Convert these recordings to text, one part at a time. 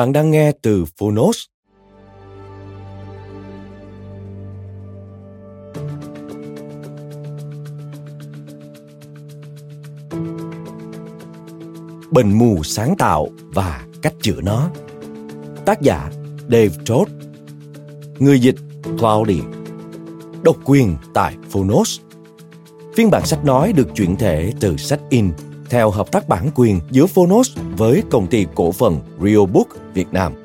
Bạn đang nghe từ Phonos. Bệnh mù sáng tạo và cách chữa nó. Tác giả Dave Todd. Người dịch Claudia. Độc quyền tại Phonos. Phiên bản sách nói được chuyển thể từ sách in theo hợp tác bản quyền giữa Phonos với công ty cổ phần Rio Book Việt Nam.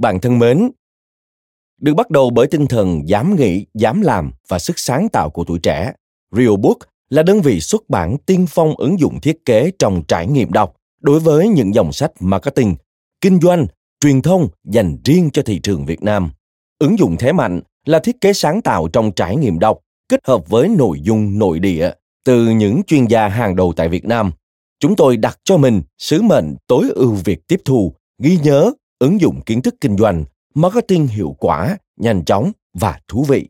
Bạn thân mến, được bắt đầu bởi tinh thần dám nghĩ, dám làm và sức sáng tạo của tuổi trẻ, Real Book là đơn vị xuất bản tiên phong ứng dụng thiết kế trong trải nghiệm đọc đối với những dòng sách marketing, kinh doanh, truyền thông dành riêng cho thị trường Việt Nam. Ứng dụng thế mạnh là thiết kế sáng tạo trong trải nghiệm đọc kết hợp với nội dung nội địa từ những chuyên gia hàng đầu tại Việt Nam. Chúng tôi đặt cho mình sứ mệnh tối ưu việc tiếp thu, ghi nhớ ứng dụng kiến thức kinh doanh, marketing hiệu quả, nhanh chóng và thú vị.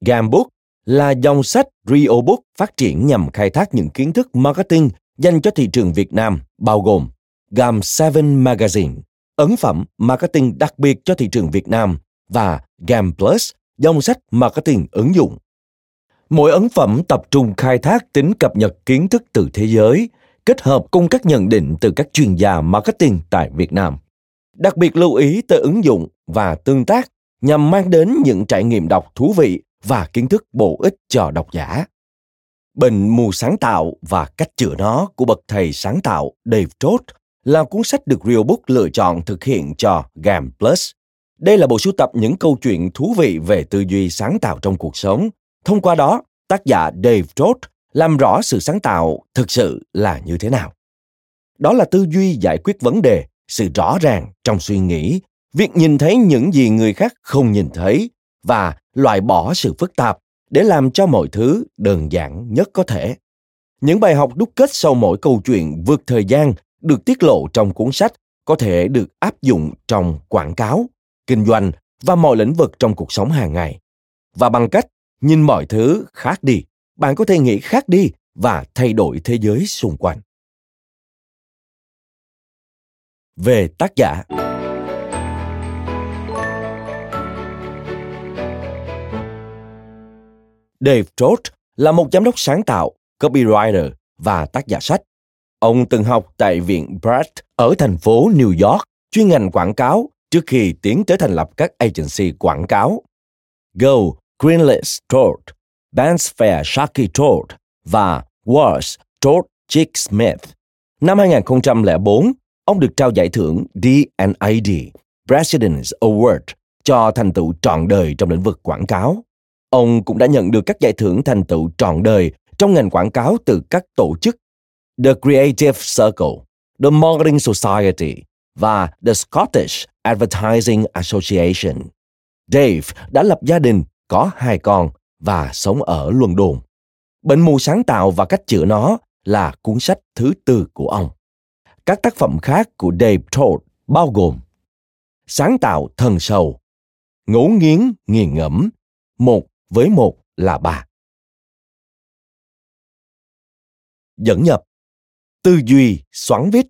Gambook là dòng sách Reobook phát triển nhằm khai thác những kiến thức marketing dành cho thị trường Việt Nam, bao gồm Gam 7 Magazine, ấn phẩm marketing đặc biệt cho thị trường Việt Nam và Gam Plus, dòng sách marketing ứng dụng. Mỗi ấn phẩm tập trung khai thác tính cập nhật kiến thức từ thế giới, kết hợp cùng các nhận định từ các chuyên gia marketing tại Việt Nam đặc biệt lưu ý tới ứng dụng và tương tác nhằm mang đến những trải nghiệm đọc thú vị và kiến thức bổ ích cho độc giả. Bệnh mù sáng tạo và cách chữa nó của bậc thầy sáng tạo Dave Todd là cuốn sách được Realbook lựa chọn thực hiện cho GAM Plus. Đây là bộ sưu tập những câu chuyện thú vị về tư duy sáng tạo trong cuộc sống. Thông qua đó, tác giả Dave Todd làm rõ sự sáng tạo thực sự là như thế nào. Đó là tư duy giải quyết vấn đề sự rõ ràng trong suy nghĩ, việc nhìn thấy những gì người khác không nhìn thấy và loại bỏ sự phức tạp để làm cho mọi thứ đơn giản nhất có thể. Những bài học đúc kết sau mỗi câu chuyện vượt thời gian được tiết lộ trong cuốn sách có thể được áp dụng trong quảng cáo, kinh doanh và mọi lĩnh vực trong cuộc sống hàng ngày. Và bằng cách nhìn mọi thứ khác đi, bạn có thể nghĩ khác đi và thay đổi thế giới xung quanh. Về tác giả Dave Todd là một giám đốc sáng tạo, copywriter và tác giả sách. Ông từng học tại Viện Pratt ở thành phố New York, chuyên ngành quảng cáo trước khi tiến tới thành lập các agency quảng cáo. Go, Greenless Todd, Ben's Fair Sharky và Wars Todd Chick Smith. Năm 2004, ông được trao giải thưởng D&ID President's Award cho thành tựu trọn đời trong lĩnh vực quảng cáo. Ông cũng đã nhận được các giải thưởng thành tựu trọn đời trong ngành quảng cáo từ các tổ chức The Creative Circle, The Marketing Society và The Scottish Advertising Association. Dave đã lập gia đình, có hai con và sống ở Luân Đôn. Bệnh mù sáng tạo và cách chữa nó là cuốn sách thứ tư của ông. Các tác phẩm khác của Dave Todd bao gồm Sáng tạo thần sầu, Ngấu nghiến nghiền ngẫm, một với một là ba. Dẫn nhập Tư duy xoắn vít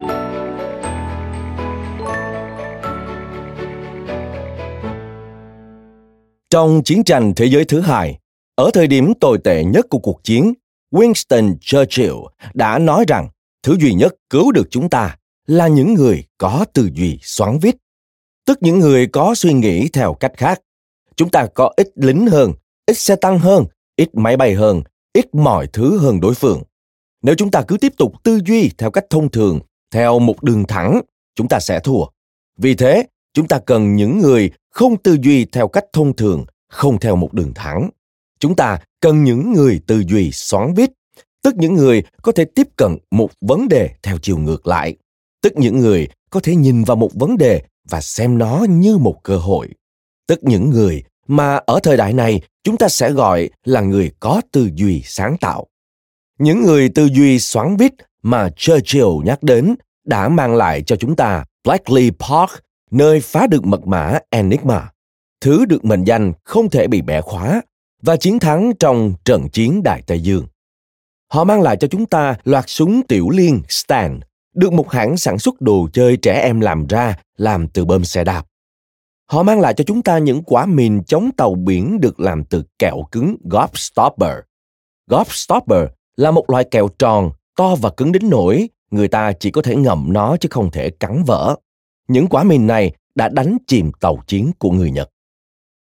Trong chiến tranh thế giới thứ hai, ở thời điểm tồi tệ nhất của cuộc chiến, Winston Churchill đã nói rằng thứ duy nhất cứu được chúng ta là những người có tư duy xoắn vít, tức những người có suy nghĩ theo cách khác. Chúng ta có ít lính hơn, ít xe tăng hơn, ít máy bay hơn, ít mọi thứ hơn đối phương. Nếu chúng ta cứ tiếp tục tư duy theo cách thông thường, theo một đường thẳng, chúng ta sẽ thua. Vì thế, chúng ta cần những người không tư duy theo cách thông thường, không theo một đường thẳng. Chúng ta cần những người tư duy xoắn vít, tức những người có thể tiếp cận một vấn đề theo chiều ngược lại, tức những người có thể nhìn vào một vấn đề và xem nó như một cơ hội, tức những người mà ở thời đại này chúng ta sẽ gọi là người có tư duy sáng tạo. Những người tư duy xoắn vít mà Churchill nhắc đến đã mang lại cho chúng ta Blackley Park, nơi phá được mật mã Enigma, thứ được mệnh danh không thể bị bẻ khóa và chiến thắng trong trận chiến Đại Tây Dương. Họ mang lại cho chúng ta loạt súng tiểu liên Stan, được một hãng sản xuất đồ chơi trẻ em làm ra làm từ bơm xe đạp. Họ mang lại cho chúng ta những quả mìn chống tàu biển được làm từ kẹo cứng Gobstopper. Gobstopper là một loại kẹo tròn, to và cứng đến nỗi người ta chỉ có thể ngậm nó chứ không thể cắn vỡ. Những quả mìn này đã đánh chìm tàu chiến của người Nhật.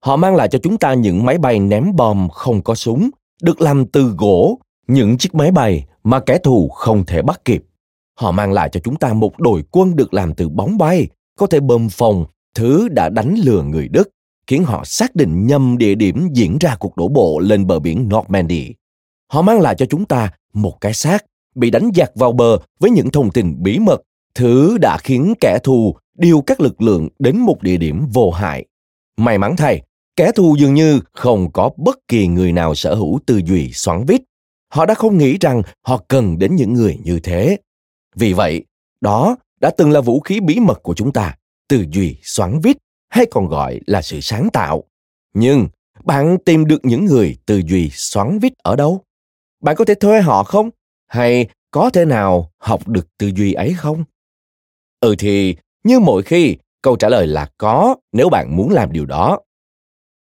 Họ mang lại cho chúng ta những máy bay ném bom không có súng, được làm từ gỗ, những chiếc máy bay mà kẻ thù không thể bắt kịp. Họ mang lại cho chúng ta một đội quân được làm từ bóng bay, có thể bơm phòng, thứ đã đánh lừa người Đức, khiến họ xác định nhầm địa điểm diễn ra cuộc đổ bộ lên bờ biển Normandy. Họ mang lại cho chúng ta một cái xác bị đánh giặc vào bờ với những thông tin bí mật, thứ đã khiến kẻ thù điều các lực lượng đến một địa điểm vô hại. May mắn thay, kẻ thù dường như không có bất kỳ người nào sở hữu tư duy xoắn vít. Họ đã không nghĩ rằng họ cần đến những người như thế. Vì vậy, đó đã từng là vũ khí bí mật của chúng ta, tư duy xoắn vít hay còn gọi là sự sáng tạo. Nhưng bạn tìm được những người tư duy xoắn vít ở đâu? Bạn có thể thuê họ không? Hay có thể nào học được tư duy ấy không? Ừ thì, như mọi khi, câu trả lời là có nếu bạn muốn làm điều đó.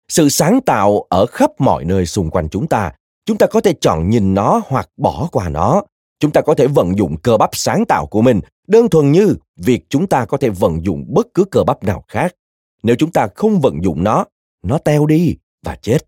Sự sáng tạo ở khắp mọi nơi xung quanh chúng ta, chúng ta có thể chọn nhìn nó hoặc bỏ qua nó. Chúng ta có thể vận dụng cơ bắp sáng tạo của mình đơn thuần như việc chúng ta có thể vận dụng bất cứ cơ bắp nào khác. Nếu chúng ta không vận dụng nó, nó teo đi và chết.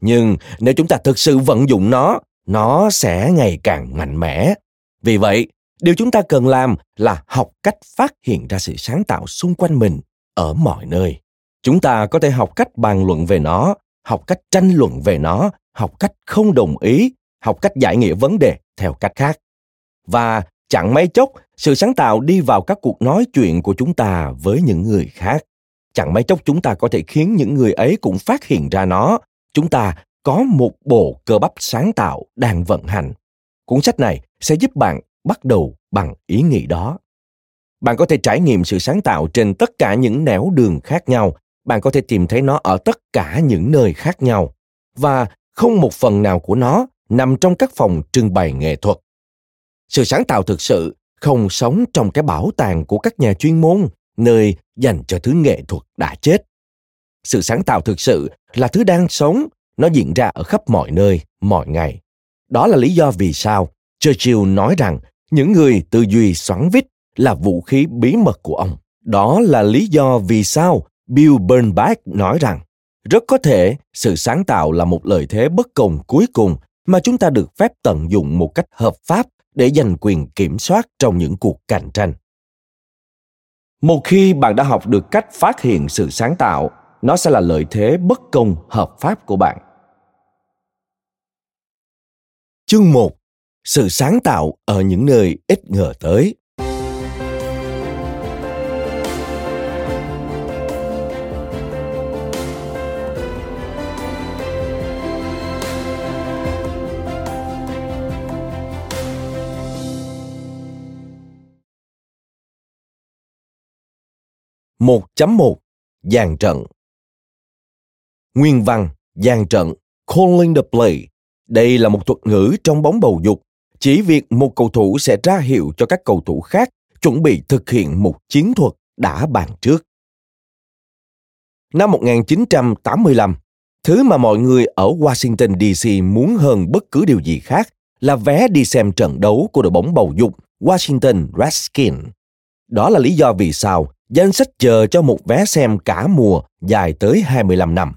Nhưng nếu chúng ta thực sự vận dụng nó, nó sẽ ngày càng mạnh mẽ. Vì vậy, điều chúng ta cần làm là học cách phát hiện ra sự sáng tạo xung quanh mình ở mọi nơi. Chúng ta có thể học cách bàn luận về nó, học cách tranh luận về nó, học cách không đồng ý, học cách giải nghĩa vấn đề theo cách khác. Và chẳng mấy chốc, sự sáng tạo đi vào các cuộc nói chuyện của chúng ta với những người khác. Chẳng mấy chốc chúng ta có thể khiến những người ấy cũng phát hiện ra nó. Chúng ta có một bộ cơ bắp sáng tạo đang vận hành. Cuốn sách này sẽ giúp bạn bắt đầu bằng ý nghĩ đó. Bạn có thể trải nghiệm sự sáng tạo trên tất cả những nẻo đường khác nhau. Bạn có thể tìm thấy nó ở tất cả những nơi khác nhau. Và không một phần nào của nó nằm trong các phòng trưng bày nghệ thuật. Sự sáng tạo thực sự không sống trong cái bảo tàng của các nhà chuyên môn, nơi dành cho thứ nghệ thuật đã chết. Sự sáng tạo thực sự là thứ đang sống nó diễn ra ở khắp mọi nơi, mọi ngày. Đó là lý do vì sao Churchill nói rằng những người tư duy xoắn vít là vũ khí bí mật của ông. Đó là lý do vì sao Bill Burnback nói rằng rất có thể sự sáng tạo là một lợi thế bất công cuối cùng mà chúng ta được phép tận dụng một cách hợp pháp để giành quyền kiểm soát trong những cuộc cạnh tranh. Một khi bạn đã học được cách phát hiện sự sáng tạo, nó sẽ là lợi thế bất công hợp pháp của bạn. Chương 1 sự sáng tạo ở những nơi ít ngờ tới. Một chấm một dàn trận nguyên văn dàn trận calling the play đây là một thuật ngữ trong bóng bầu dục, chỉ việc một cầu thủ sẽ ra hiệu cho các cầu thủ khác chuẩn bị thực hiện một chiến thuật đã bàn trước. Năm 1985, thứ mà mọi người ở Washington DC muốn hơn bất cứ điều gì khác là vé đi xem trận đấu của đội bóng bầu dục Washington Redskins. Đó là lý do vì sao danh sách chờ cho một vé xem cả mùa dài tới 25 năm.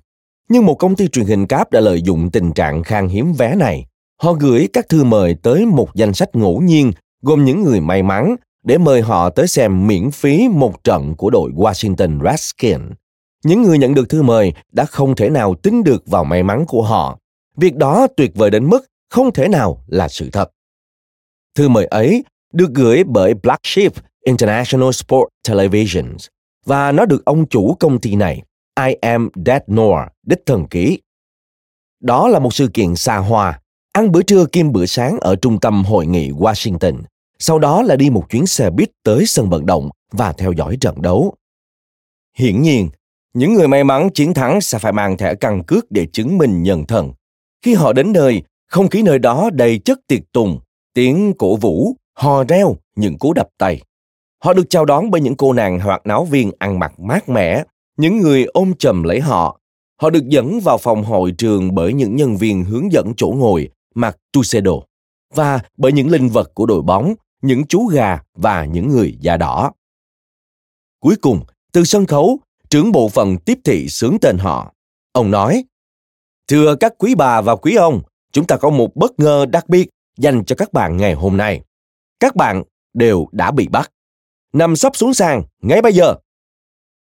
Nhưng một công ty truyền hình cáp đã lợi dụng tình trạng khan hiếm vé này. Họ gửi các thư mời tới một danh sách ngẫu nhiên, gồm những người may mắn, để mời họ tới xem miễn phí một trận của đội Washington Redskins. Những người nhận được thư mời đã không thể nào tin được vào may mắn của họ. Việc đó tuyệt vời đến mức không thể nào là sự thật. Thư mời ấy được gửi bởi Black Sheep International Sport Television và nó được ông chủ công ty này I am Dead Noir, đích thần ký. Đó là một sự kiện xa hoa, ăn bữa trưa kim bữa sáng ở trung tâm hội nghị Washington. Sau đó là đi một chuyến xe buýt tới sân vận động và theo dõi trận đấu. Hiển nhiên, những người may mắn chiến thắng sẽ phải mang thẻ căn cước để chứng minh nhân thân. Khi họ đến nơi, không khí nơi đó đầy chất tiệc tùng, tiếng cổ vũ, hò reo, những cú đập tay. Họ được chào đón bởi những cô nàng hoạt náo viên ăn mặc mát mẻ, những người ôm chầm lấy họ. Họ được dẫn vào phòng hội trường bởi những nhân viên hướng dẫn chỗ ngồi mặc tuxedo và bởi những linh vật của đội bóng, những chú gà và những người da đỏ. Cuối cùng, từ sân khấu, trưởng bộ phận tiếp thị sướng tên họ. Ông nói, Thưa các quý bà và quý ông, chúng ta có một bất ngờ đặc biệt dành cho các bạn ngày hôm nay. Các bạn đều đã bị bắt. Nằm sắp xuống sàn ngay bây giờ.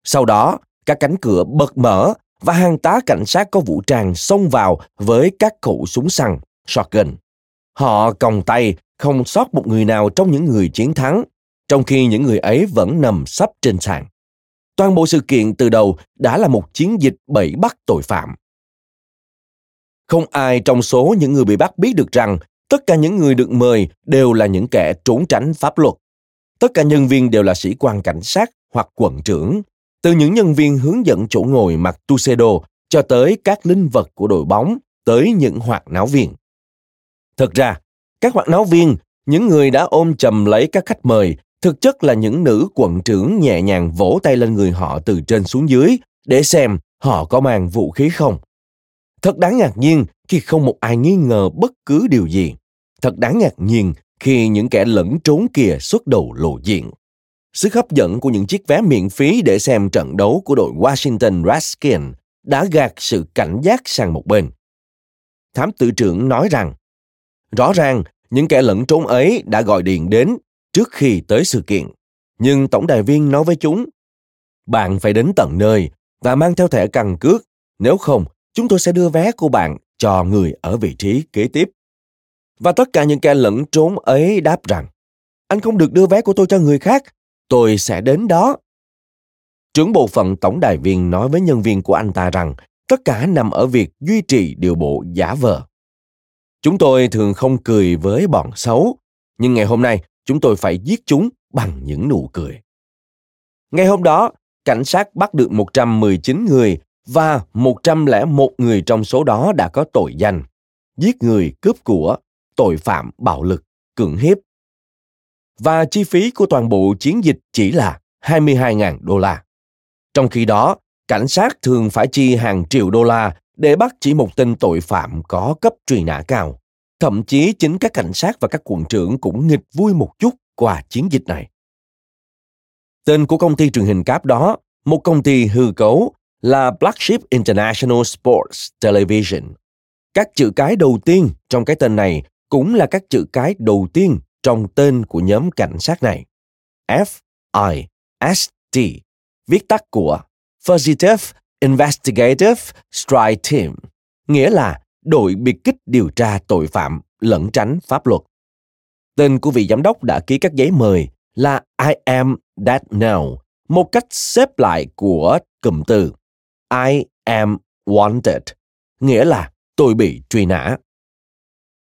Sau đó, các cánh cửa bật mở và hàng tá cảnh sát có vũ trang xông vào với các khẩu súng săn, shotgun. Họ còng tay, không sót một người nào trong những người chiến thắng, trong khi những người ấy vẫn nằm sắp trên sàn. Toàn bộ sự kiện từ đầu đã là một chiến dịch bẫy bắt tội phạm. Không ai trong số những người bị bắt biết được rằng tất cả những người được mời đều là những kẻ trốn tránh pháp luật. Tất cả nhân viên đều là sĩ quan cảnh sát hoặc quận trưởng, từ những nhân viên hướng dẫn chỗ ngồi mặc tuxedo cho tới các linh vật của đội bóng tới những hoạt náo viên. Thực ra, các hoạt náo viên, những người đã ôm chầm lấy các khách mời, thực chất là những nữ quận trưởng nhẹ nhàng vỗ tay lên người họ từ trên xuống dưới để xem họ có mang vũ khí không. Thật đáng ngạc nhiên khi không một ai nghi ngờ bất cứ điều gì. Thật đáng ngạc nhiên khi những kẻ lẫn trốn kia xuất đầu lộ diện. Sức hấp dẫn của những chiếc vé miễn phí để xem trận đấu của đội Washington Redskins đã gạt sự cảnh giác sang một bên. Thám tử trưởng nói rằng, rõ ràng những kẻ lẫn trốn ấy đã gọi điện đến trước khi tới sự kiện. Nhưng tổng đài viên nói với chúng, bạn phải đến tận nơi và mang theo thẻ căn cước, nếu không, chúng tôi sẽ đưa vé của bạn cho người ở vị trí kế tiếp. Và tất cả những kẻ lẫn trốn ấy đáp rằng, anh không được đưa vé của tôi cho người khác, tôi sẽ đến đó. Trưởng bộ phận tổng đài viên nói với nhân viên của anh ta rằng tất cả nằm ở việc duy trì điều bộ giả vờ. Chúng tôi thường không cười với bọn xấu, nhưng ngày hôm nay chúng tôi phải giết chúng bằng những nụ cười. Ngày hôm đó, cảnh sát bắt được 119 người và 101 người trong số đó đã có tội danh giết người cướp của, tội phạm bạo lực, cưỡng hiếp và chi phí của toàn bộ chiến dịch chỉ là 22.000 đô la. Trong khi đó, cảnh sát thường phải chi hàng triệu đô la để bắt chỉ một tên tội phạm có cấp truy nã cao. Thậm chí chính các cảnh sát và các quận trưởng cũng nghịch vui một chút qua chiến dịch này. Tên của công ty truyền hình cáp đó, một công ty hư cấu, là Black Sheep International Sports Television. Các chữ cái đầu tiên trong cái tên này cũng là các chữ cái đầu tiên trong tên của nhóm cảnh sát này. F-I-S-T, viết tắt của Fugitive Investigative Strike Team, nghĩa là đội biệt kích điều tra tội phạm lẩn tránh pháp luật. Tên của vị giám đốc đã ký các giấy mời là I am that now, một cách xếp lại của cụm từ I am wanted, nghĩa là tôi bị truy nã.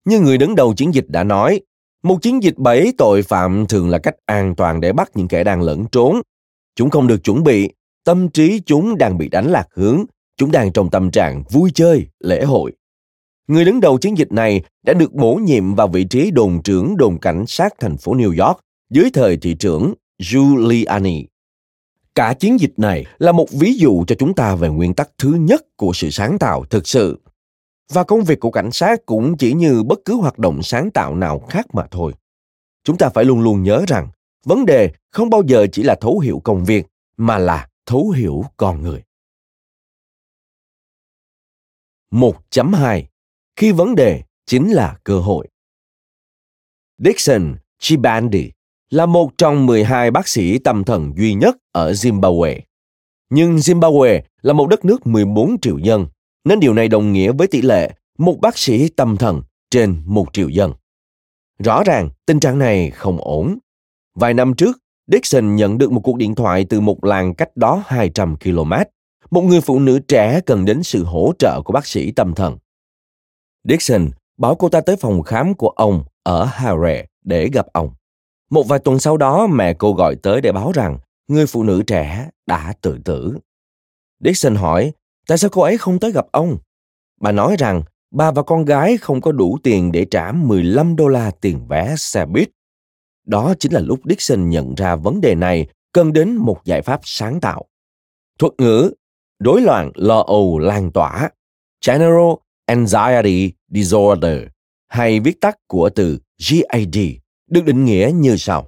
Như người đứng đầu chiến dịch đã nói, một chiến dịch bẫy tội phạm thường là cách an toàn để bắt những kẻ đang lẫn trốn. Chúng không được chuẩn bị, tâm trí chúng đang bị đánh lạc hướng, chúng đang trong tâm trạng vui chơi, lễ hội. Người đứng đầu chiến dịch này đã được bổ nhiệm vào vị trí đồn trưởng đồn cảnh sát thành phố New York dưới thời thị trưởng Giuliani. Cả chiến dịch này là một ví dụ cho chúng ta về nguyên tắc thứ nhất của sự sáng tạo thực sự. Và công việc của cảnh sát cũng chỉ như bất cứ hoạt động sáng tạo nào khác mà thôi. Chúng ta phải luôn luôn nhớ rằng vấn đề không bao giờ chỉ là thấu hiểu công việc mà là thấu hiểu con người. 1.2 Khi vấn đề chính là cơ hội. Dixon Chibandi là một trong 12 bác sĩ tâm thần duy nhất ở Zimbabwe. Nhưng Zimbabwe là một đất nước 14 triệu dân, nên điều này đồng nghĩa với tỷ lệ một bác sĩ tâm thần trên một triệu dân. Rõ ràng, tình trạng này không ổn. Vài năm trước, Dixon nhận được một cuộc điện thoại từ một làng cách đó 200 km. Một người phụ nữ trẻ cần đến sự hỗ trợ của bác sĩ tâm thần. Dixon bảo cô ta tới phòng khám của ông ở Harare để gặp ông. Một vài tuần sau đó, mẹ cô gọi tới để báo rằng người phụ nữ trẻ đã tự tử. Dixon hỏi, tại sao cô ấy không tới gặp ông? Bà nói rằng bà và con gái không có đủ tiền để trả 15 đô la tiền vé xe buýt. Đó chính là lúc Dixon nhận ra vấn đề này cần đến một giải pháp sáng tạo. Thuật ngữ rối loạn lo âu lan tỏa General Anxiety Disorder hay viết tắt của từ GAD được định nghĩa như sau.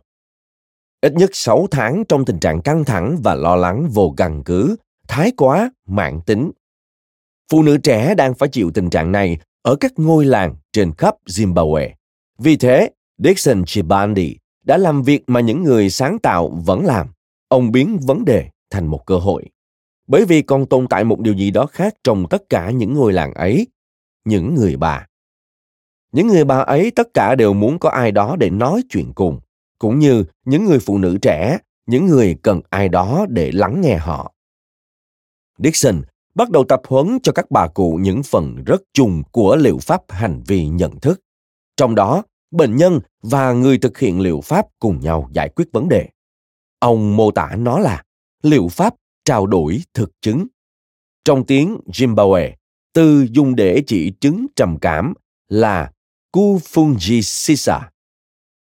Ít nhất 6 tháng trong tình trạng căng thẳng và lo lắng vô căn cứ, thái quá, mạng tính. Phụ nữ trẻ đang phải chịu tình trạng này ở các ngôi làng trên khắp Zimbabwe. Vì thế, Dixon Chibandi đã làm việc mà những người sáng tạo vẫn làm. Ông biến vấn đề thành một cơ hội. Bởi vì còn tồn tại một điều gì đó khác trong tất cả những ngôi làng ấy, những người bà những người bà ấy tất cả đều muốn có ai đó để nói chuyện cùng cũng như những người phụ nữ trẻ những người cần ai đó để lắng nghe họ dixon bắt đầu tập huấn cho các bà cụ những phần rất chung của liệu pháp hành vi nhận thức trong đó bệnh nhân và người thực hiện liệu pháp cùng nhau giải quyết vấn đề ông mô tả nó là liệu pháp trao đổi thực chứng trong tiếng zimbabwe từ dùng để chỉ chứng trầm cảm là "kufungisisa",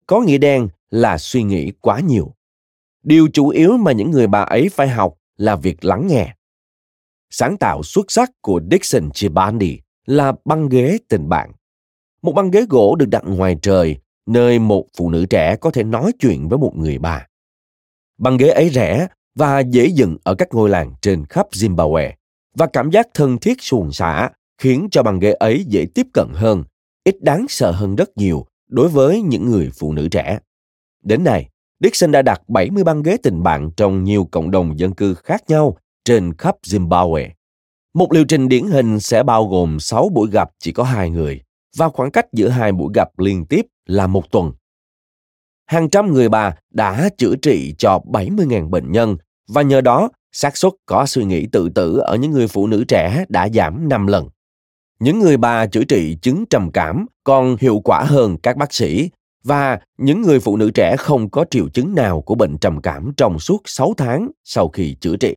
Có nghĩa đen là suy nghĩ quá nhiều. Điều chủ yếu mà những người bà ấy phải học là việc lắng nghe. Sáng tạo xuất sắc của Dixon Chibandi là băng ghế tình bạn. Một băng ghế gỗ được đặt ngoài trời, nơi một phụ nữ trẻ có thể nói chuyện với một người bà. Băng ghế ấy rẻ và dễ dựng ở các ngôi làng trên khắp Zimbabwe và cảm giác thân thiết xuồng xả khiến cho băng ghế ấy dễ tiếp cận hơn ít đáng sợ hơn rất nhiều đối với những người phụ nữ trẻ. Đến nay, Dixon đã đặt 70 băng ghế tình bạn trong nhiều cộng đồng dân cư khác nhau trên khắp Zimbabwe. Một liệu trình điển hình sẽ bao gồm 6 buổi gặp chỉ có hai người, và khoảng cách giữa hai buổi gặp liên tiếp là một tuần. Hàng trăm người bà đã chữa trị cho 70.000 bệnh nhân, và nhờ đó, xác suất có suy nghĩ tự tử ở những người phụ nữ trẻ đã giảm 5 lần. Những người bà chữa trị chứng trầm cảm còn hiệu quả hơn các bác sĩ, và những người phụ nữ trẻ không có triệu chứng nào của bệnh trầm cảm trong suốt 6 tháng sau khi chữa trị.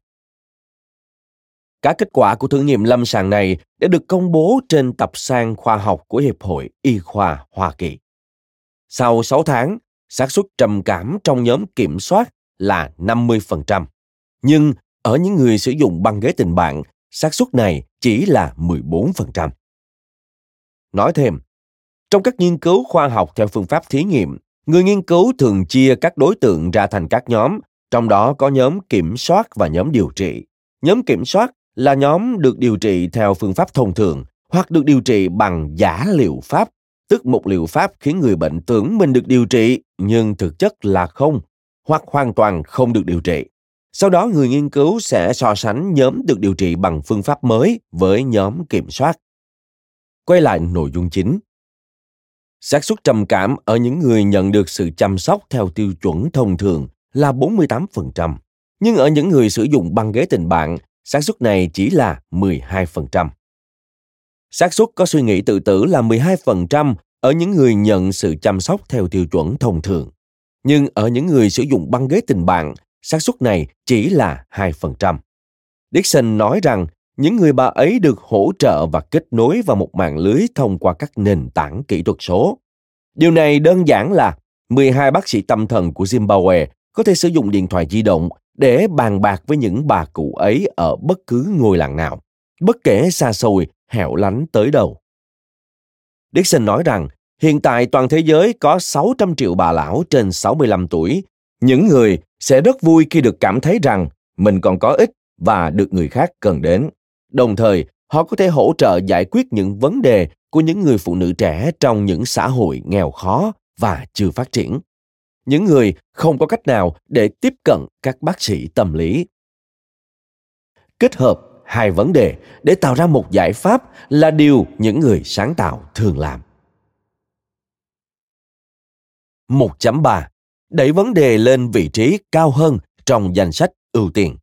Các kết quả của thử nghiệm lâm sàng này đã được công bố trên tập san khoa học của Hiệp hội Y khoa Hoa Kỳ. Sau 6 tháng, xác suất trầm cảm trong nhóm kiểm soát là 50%. Nhưng ở những người sử dụng băng ghế tình bạn xác suất này chỉ là 14%. Nói thêm, trong các nghiên cứu khoa học theo phương pháp thí nghiệm, người nghiên cứu thường chia các đối tượng ra thành các nhóm, trong đó có nhóm kiểm soát và nhóm điều trị. Nhóm kiểm soát là nhóm được điều trị theo phương pháp thông thường hoặc được điều trị bằng giả liệu pháp, tức một liệu pháp khiến người bệnh tưởng mình được điều trị nhưng thực chất là không, hoặc hoàn toàn không được điều trị. Sau đó người nghiên cứu sẽ so sánh nhóm được điều trị bằng phương pháp mới với nhóm kiểm soát. Quay lại nội dung chính. xác suất trầm cảm ở những người nhận được sự chăm sóc theo tiêu chuẩn thông thường là 48%, nhưng ở những người sử dụng băng ghế tình bạn, xác suất này chỉ là 12%. xác suất có suy nghĩ tự tử là 12% ở những người nhận sự chăm sóc theo tiêu chuẩn thông thường. Nhưng ở những người sử dụng băng ghế tình bạn, xác suất này chỉ là 2%. Dixon nói rằng những người bà ấy được hỗ trợ và kết nối vào một mạng lưới thông qua các nền tảng kỹ thuật số. Điều này đơn giản là 12 bác sĩ tâm thần của Zimbabwe có thể sử dụng điện thoại di động để bàn bạc với những bà cụ ấy ở bất cứ ngôi làng nào, bất kể xa xôi, hẻo lánh tới đâu. Dixon nói rằng hiện tại toàn thế giới có 600 triệu bà lão trên 65 tuổi. Những người sẽ rất vui khi được cảm thấy rằng mình còn có ích và được người khác cần đến. Đồng thời, họ có thể hỗ trợ giải quyết những vấn đề của những người phụ nữ trẻ trong những xã hội nghèo khó và chưa phát triển. Những người không có cách nào để tiếp cận các bác sĩ tâm lý. Kết hợp hai vấn đề để tạo ra một giải pháp là điều những người sáng tạo thường làm. 1.3 Đẩy vấn đề lên vị trí cao hơn trong danh sách ưu tiên.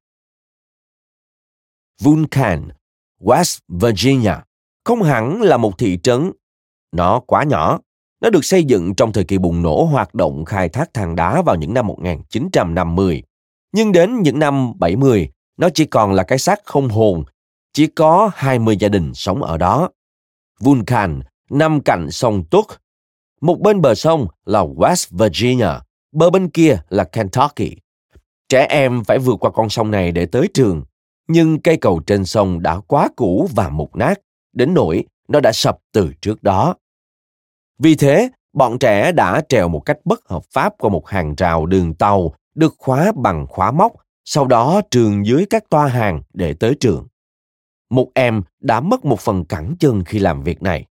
Vulcan, West Virginia, không hẳn là một thị trấn. Nó quá nhỏ. Nó được xây dựng trong thời kỳ bùng nổ hoạt động khai thác than đá vào những năm 1950. Nhưng đến những năm 70, nó chỉ còn là cái xác không hồn. Chỉ có 20 gia đình sống ở đó. Vulcan nằm cạnh sông Tuck. Một bên bờ sông là West Virginia, bờ bên kia là Kentucky. Trẻ em phải vượt qua con sông này để tới trường nhưng cây cầu trên sông đã quá cũ và mục nát, đến nỗi nó đã sập từ trước đó. Vì thế, bọn trẻ đã trèo một cách bất hợp pháp qua một hàng rào đường tàu được khóa bằng khóa móc, sau đó trường dưới các toa hàng để tới trường. Một em đã mất một phần cẳng chân khi làm việc này.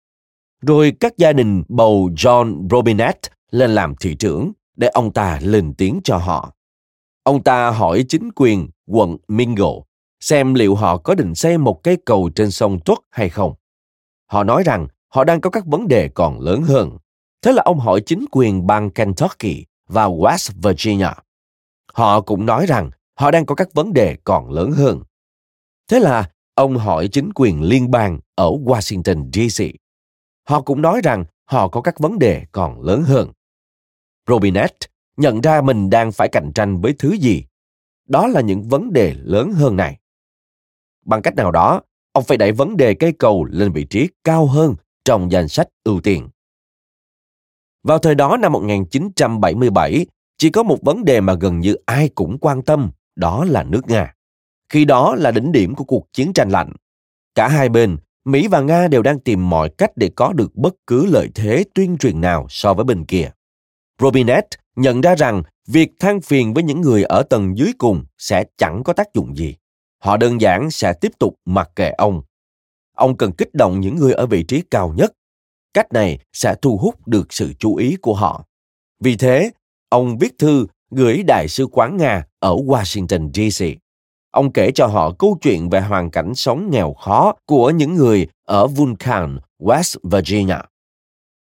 Rồi các gia đình bầu John Robinette lên làm thị trưởng để ông ta lên tiếng cho họ. Ông ta hỏi chính quyền quận Mingo xem liệu họ có định xây một cây cầu trên sông Tuất hay không. Họ nói rằng họ đang có các vấn đề còn lớn hơn. Thế là ông hỏi chính quyền bang Kentucky và West Virginia. Họ cũng nói rằng họ đang có các vấn đề còn lớn hơn. Thế là ông hỏi chính quyền liên bang ở Washington DC. Họ cũng nói rằng họ có các vấn đề còn lớn hơn. Robinette nhận ra mình đang phải cạnh tranh với thứ gì. Đó là những vấn đề lớn hơn này. Bằng cách nào đó, ông phải đẩy vấn đề cây cầu lên vị trí cao hơn trong danh sách ưu tiên. Vào thời đó năm 1977, chỉ có một vấn đề mà gần như ai cũng quan tâm, đó là nước Nga. Khi đó là đỉnh điểm của cuộc chiến tranh lạnh. Cả hai bên, Mỹ và Nga đều đang tìm mọi cách để có được bất cứ lợi thế tuyên truyền nào so với bên kia. Robinette nhận ra rằng việc than phiền với những người ở tầng dưới cùng sẽ chẳng có tác dụng gì họ đơn giản sẽ tiếp tục mặc kệ ông. Ông cần kích động những người ở vị trí cao nhất. Cách này sẽ thu hút được sự chú ý của họ. Vì thế, ông viết thư gửi đại sứ quán Nga ở Washington DC. Ông kể cho họ câu chuyện về hoàn cảnh sống nghèo khó của những người ở Vulcan, West Virginia.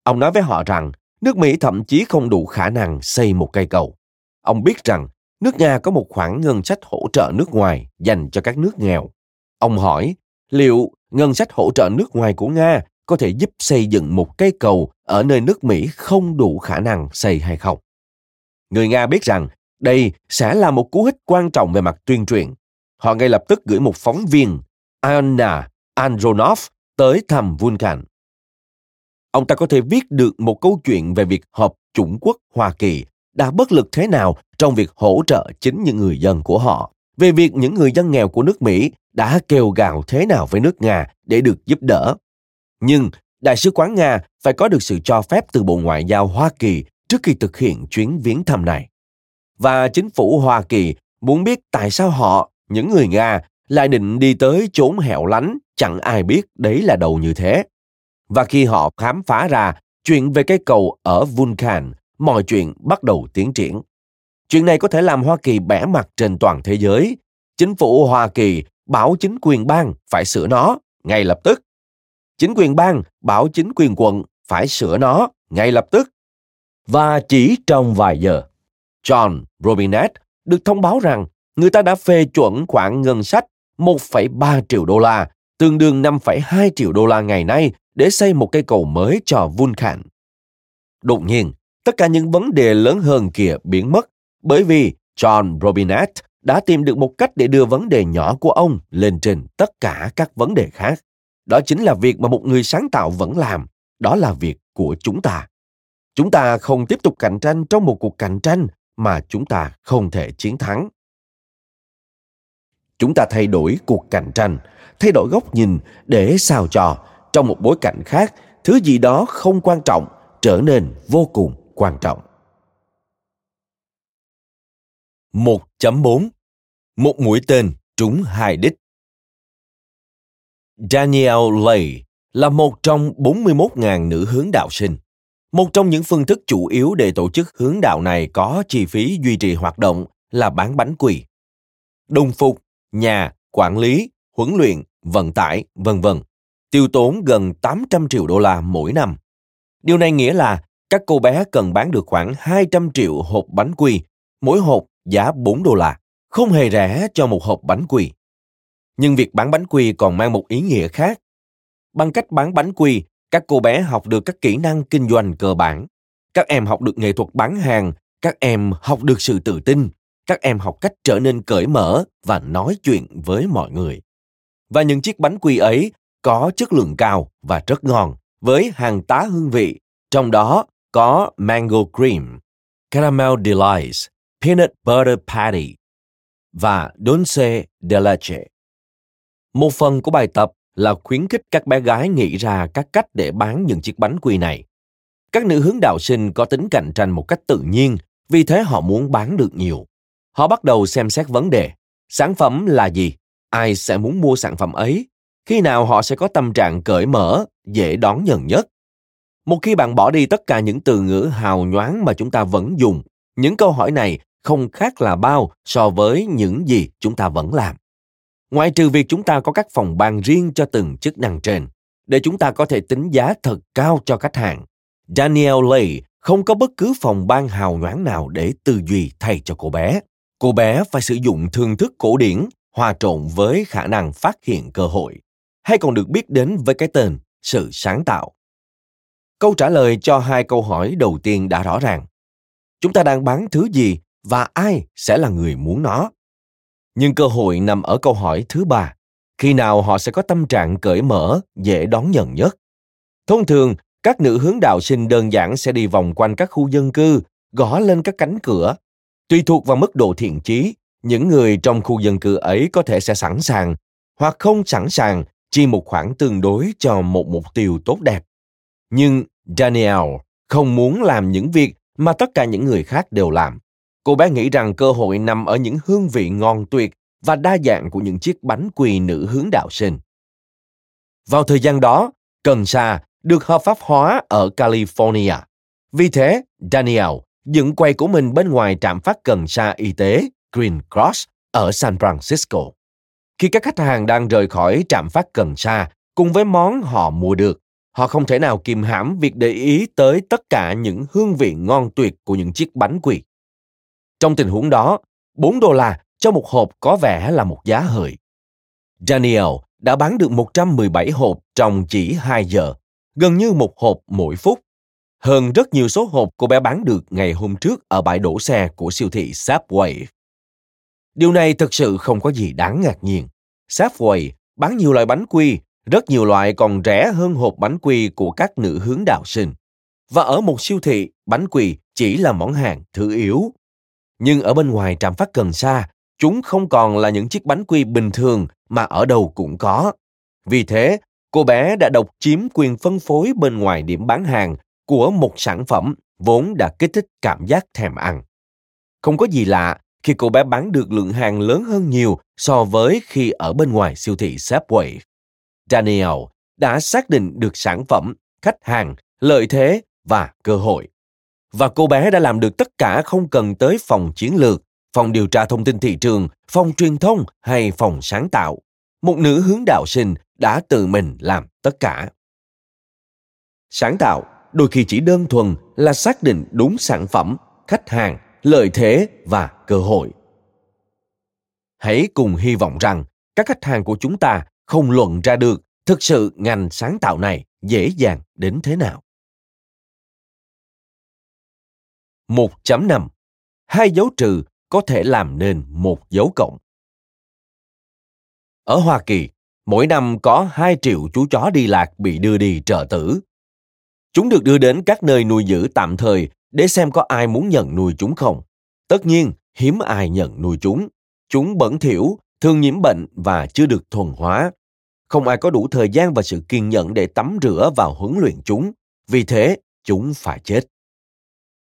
Ông nói với họ rằng nước Mỹ thậm chí không đủ khả năng xây một cây cầu. Ông biết rằng nước Nga có một khoản ngân sách hỗ trợ nước ngoài dành cho các nước nghèo. Ông hỏi, liệu ngân sách hỗ trợ nước ngoài của Nga có thể giúp xây dựng một cây cầu ở nơi nước Mỹ không đủ khả năng xây hay không? Người Nga biết rằng đây sẽ là một cú hích quan trọng về mặt tuyên truyền. Họ ngay lập tức gửi một phóng viên, Anna Andronov, tới thăm Vulcan. Ông ta có thể viết được một câu chuyện về việc Hợp Chủng Quốc Hoa Kỳ đã bất lực thế nào trong việc hỗ trợ chính những người dân của họ, về việc những người dân nghèo của nước Mỹ đã kêu gào thế nào với nước Nga để được giúp đỡ. Nhưng Đại sứ quán Nga phải có được sự cho phép từ Bộ Ngoại giao Hoa Kỳ trước khi thực hiện chuyến viếng thăm này. Và chính phủ Hoa Kỳ muốn biết tại sao họ, những người Nga, lại định đi tới chốn hẻo lánh, chẳng ai biết đấy là đâu như thế. Và khi họ khám phá ra chuyện về cây cầu ở Vulcan mọi chuyện bắt đầu tiến triển. Chuyện này có thể làm Hoa Kỳ bẻ mặt trên toàn thế giới. Chính phủ Hoa Kỳ bảo chính quyền bang phải sửa nó ngay lập tức. Chính quyền bang bảo chính quyền quận phải sửa nó ngay lập tức. Và chỉ trong vài giờ, John Robinette được thông báo rằng người ta đã phê chuẩn khoản ngân sách 1,3 triệu đô la, tương đương 5,2 triệu đô la ngày nay để xây một cây cầu mới cho Vulcan. Đột nhiên, tất cả những vấn đề lớn hơn kia biến mất bởi vì John Robinette đã tìm được một cách để đưa vấn đề nhỏ của ông lên trên tất cả các vấn đề khác. Đó chính là việc mà một người sáng tạo vẫn làm, đó là việc của chúng ta. Chúng ta không tiếp tục cạnh tranh trong một cuộc cạnh tranh mà chúng ta không thể chiến thắng. Chúng ta thay đổi cuộc cạnh tranh, thay đổi góc nhìn để sao cho trong một bối cảnh khác, thứ gì đó không quan trọng trở nên vô cùng quan trọng. 1.4 Một mũi tên trúng hai đích Danielle Lay là một trong 41.000 nữ hướng đạo sinh. Một trong những phương thức chủ yếu để tổ chức hướng đạo này có chi phí duy trì hoạt động là bán bánh quỳ. Đồng phục, nhà, quản lý, huấn luyện, vận tải, vân vân tiêu tốn gần 800 triệu đô la mỗi năm. Điều này nghĩa là các cô bé cần bán được khoảng 200 triệu hộp bánh quy, mỗi hộp giá 4 đô la, không hề rẻ cho một hộp bánh quy. Nhưng việc bán bánh quy còn mang một ý nghĩa khác. Bằng cách bán bánh quy, các cô bé học được các kỹ năng kinh doanh cơ bản. Các em học được nghệ thuật bán hàng, các em học được sự tự tin, các em học cách trở nên cởi mở và nói chuyện với mọi người. Và những chiếc bánh quy ấy có chất lượng cao và rất ngon với hàng tá hương vị, trong đó có mango cream, caramel delights, peanut butter patty và dulce de leche. Một phần của bài tập là khuyến khích các bé gái nghĩ ra các cách để bán những chiếc bánh quy này. Các nữ hướng đạo sinh có tính cạnh tranh một cách tự nhiên, vì thế họ muốn bán được nhiều. Họ bắt đầu xem xét vấn đề. Sản phẩm là gì? Ai sẽ muốn mua sản phẩm ấy? Khi nào họ sẽ có tâm trạng cởi mở, dễ đón nhận nhất? Một khi bạn bỏ đi tất cả những từ ngữ hào nhoáng mà chúng ta vẫn dùng, những câu hỏi này không khác là bao so với những gì chúng ta vẫn làm. Ngoại trừ việc chúng ta có các phòng ban riêng cho từng chức năng trên, để chúng ta có thể tính giá thật cao cho khách hàng. Daniel Lay không có bất cứ phòng ban hào nhoáng nào để tư duy thay cho cô bé. Cô bé phải sử dụng thương thức cổ điển hòa trộn với khả năng phát hiện cơ hội hay còn được biết đến với cái tên sự sáng tạo câu trả lời cho hai câu hỏi đầu tiên đã rõ ràng chúng ta đang bán thứ gì và ai sẽ là người muốn nó nhưng cơ hội nằm ở câu hỏi thứ ba khi nào họ sẽ có tâm trạng cởi mở, dễ đón nhận nhất thông thường, các nữ hướng đạo sinh đơn giản sẽ đi vòng quanh các khu dân cư, gõ lên các cánh cửa tùy thuộc vào mức độ thiện chí, những người trong khu dân cư ấy có thể sẽ sẵn sàng, hoặc không sẵn sàng, chi một khoản tương đối cho một mục tiêu tốt đẹp. Nhưng Daniel không muốn làm những việc mà tất cả những người khác đều làm. Cô bé nghĩ rằng cơ hội nằm ở những hương vị ngon tuyệt và đa dạng của những chiếc bánh quỳ nữ hướng đạo sinh. Vào thời gian đó, cần sa được hợp pháp hóa ở California. Vì thế, Daniel dựng quầy của mình bên ngoài trạm phát cần sa y tế Green Cross ở San Francisco. Khi các khách hàng đang rời khỏi trạm phát cần sa cùng với món họ mua được, họ không thể nào kìm hãm việc để ý tới tất cả những hương vị ngon tuyệt của những chiếc bánh quỳ. Trong tình huống đó, 4 đô la cho một hộp có vẻ là một giá hời. Daniel đã bán được 117 hộp trong chỉ 2 giờ, gần như một hộp mỗi phút. Hơn rất nhiều số hộp cô bé bán được ngày hôm trước ở bãi đổ xe của siêu thị Subway. Điều này thực sự không có gì đáng ngạc nhiên. Safeway bán nhiều loại bánh quy, rất nhiều loại còn rẻ hơn hộp bánh quy của các nữ hướng đạo sinh. Và ở một siêu thị, bánh quy chỉ là món hàng thứ yếu. Nhưng ở bên ngoài trạm phát cần sa, chúng không còn là những chiếc bánh quy bình thường mà ở đâu cũng có. Vì thế, cô bé đã độc chiếm quyền phân phối bên ngoài điểm bán hàng của một sản phẩm vốn đã kích thích cảm giác thèm ăn. Không có gì lạ khi cô bé bán được lượng hàng lớn hơn nhiều so với khi ở bên ngoài siêu thị Subway. Daniel đã xác định được sản phẩm, khách hàng, lợi thế và cơ hội. Và cô bé đã làm được tất cả không cần tới phòng chiến lược, phòng điều tra thông tin thị trường, phòng truyền thông hay phòng sáng tạo. Một nữ hướng đạo sinh đã tự mình làm tất cả. Sáng tạo đôi khi chỉ đơn thuần là xác định đúng sản phẩm khách hàng lợi thế và cơ hội hãy cùng hy vọng rằng các khách hàng của chúng ta không luận ra được thực sự ngành sáng tạo này dễ dàng đến thế nào. 1.5 Hai dấu trừ có thể làm nên một dấu cộng. Ở Hoa Kỳ, mỗi năm có 2 triệu chú chó đi lạc bị đưa đi trợ tử. Chúng được đưa đến các nơi nuôi giữ tạm thời để xem có ai muốn nhận nuôi chúng không. Tất nhiên, hiếm ai nhận nuôi chúng. Chúng bẩn thỉu, thường nhiễm bệnh và chưa được thuần hóa. Không ai có đủ thời gian và sự kiên nhẫn để tắm rửa và huấn luyện chúng. Vì thế, chúng phải chết.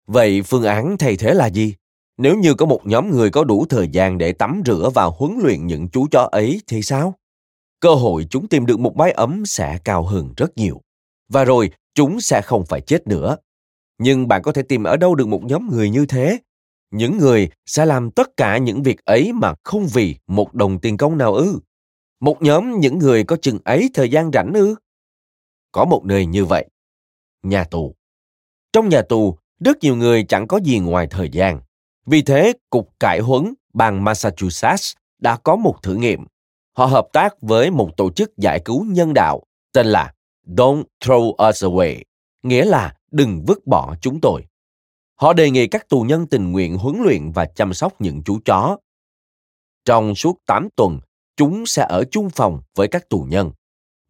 Vậy phương án thay thế là gì? Nếu như có một nhóm người có đủ thời gian để tắm rửa và huấn luyện những chú chó ấy thì sao? Cơ hội chúng tìm được một mái ấm sẽ cao hơn rất nhiều. Và rồi, chúng sẽ không phải chết nữa. Nhưng bạn có thể tìm ở đâu được một nhóm người như thế? Những người sẽ làm tất cả những việc ấy mà không vì một đồng tiền công nào ư? Một nhóm những người có chừng ấy thời gian rảnh ư? Có một nơi như vậy. Nhà tù. Trong nhà tù, rất nhiều người chẳng có gì ngoài thời gian. Vì thế, Cục Cải huấn bang Massachusetts đã có một thử nghiệm. Họ hợp tác với một tổ chức giải cứu nhân đạo tên là Don't Throw Us Away, nghĩa là đừng vứt bỏ chúng tôi. Họ đề nghị các tù nhân tình nguyện huấn luyện và chăm sóc những chú chó. Trong suốt 8 tuần, chúng sẽ ở chung phòng với các tù nhân.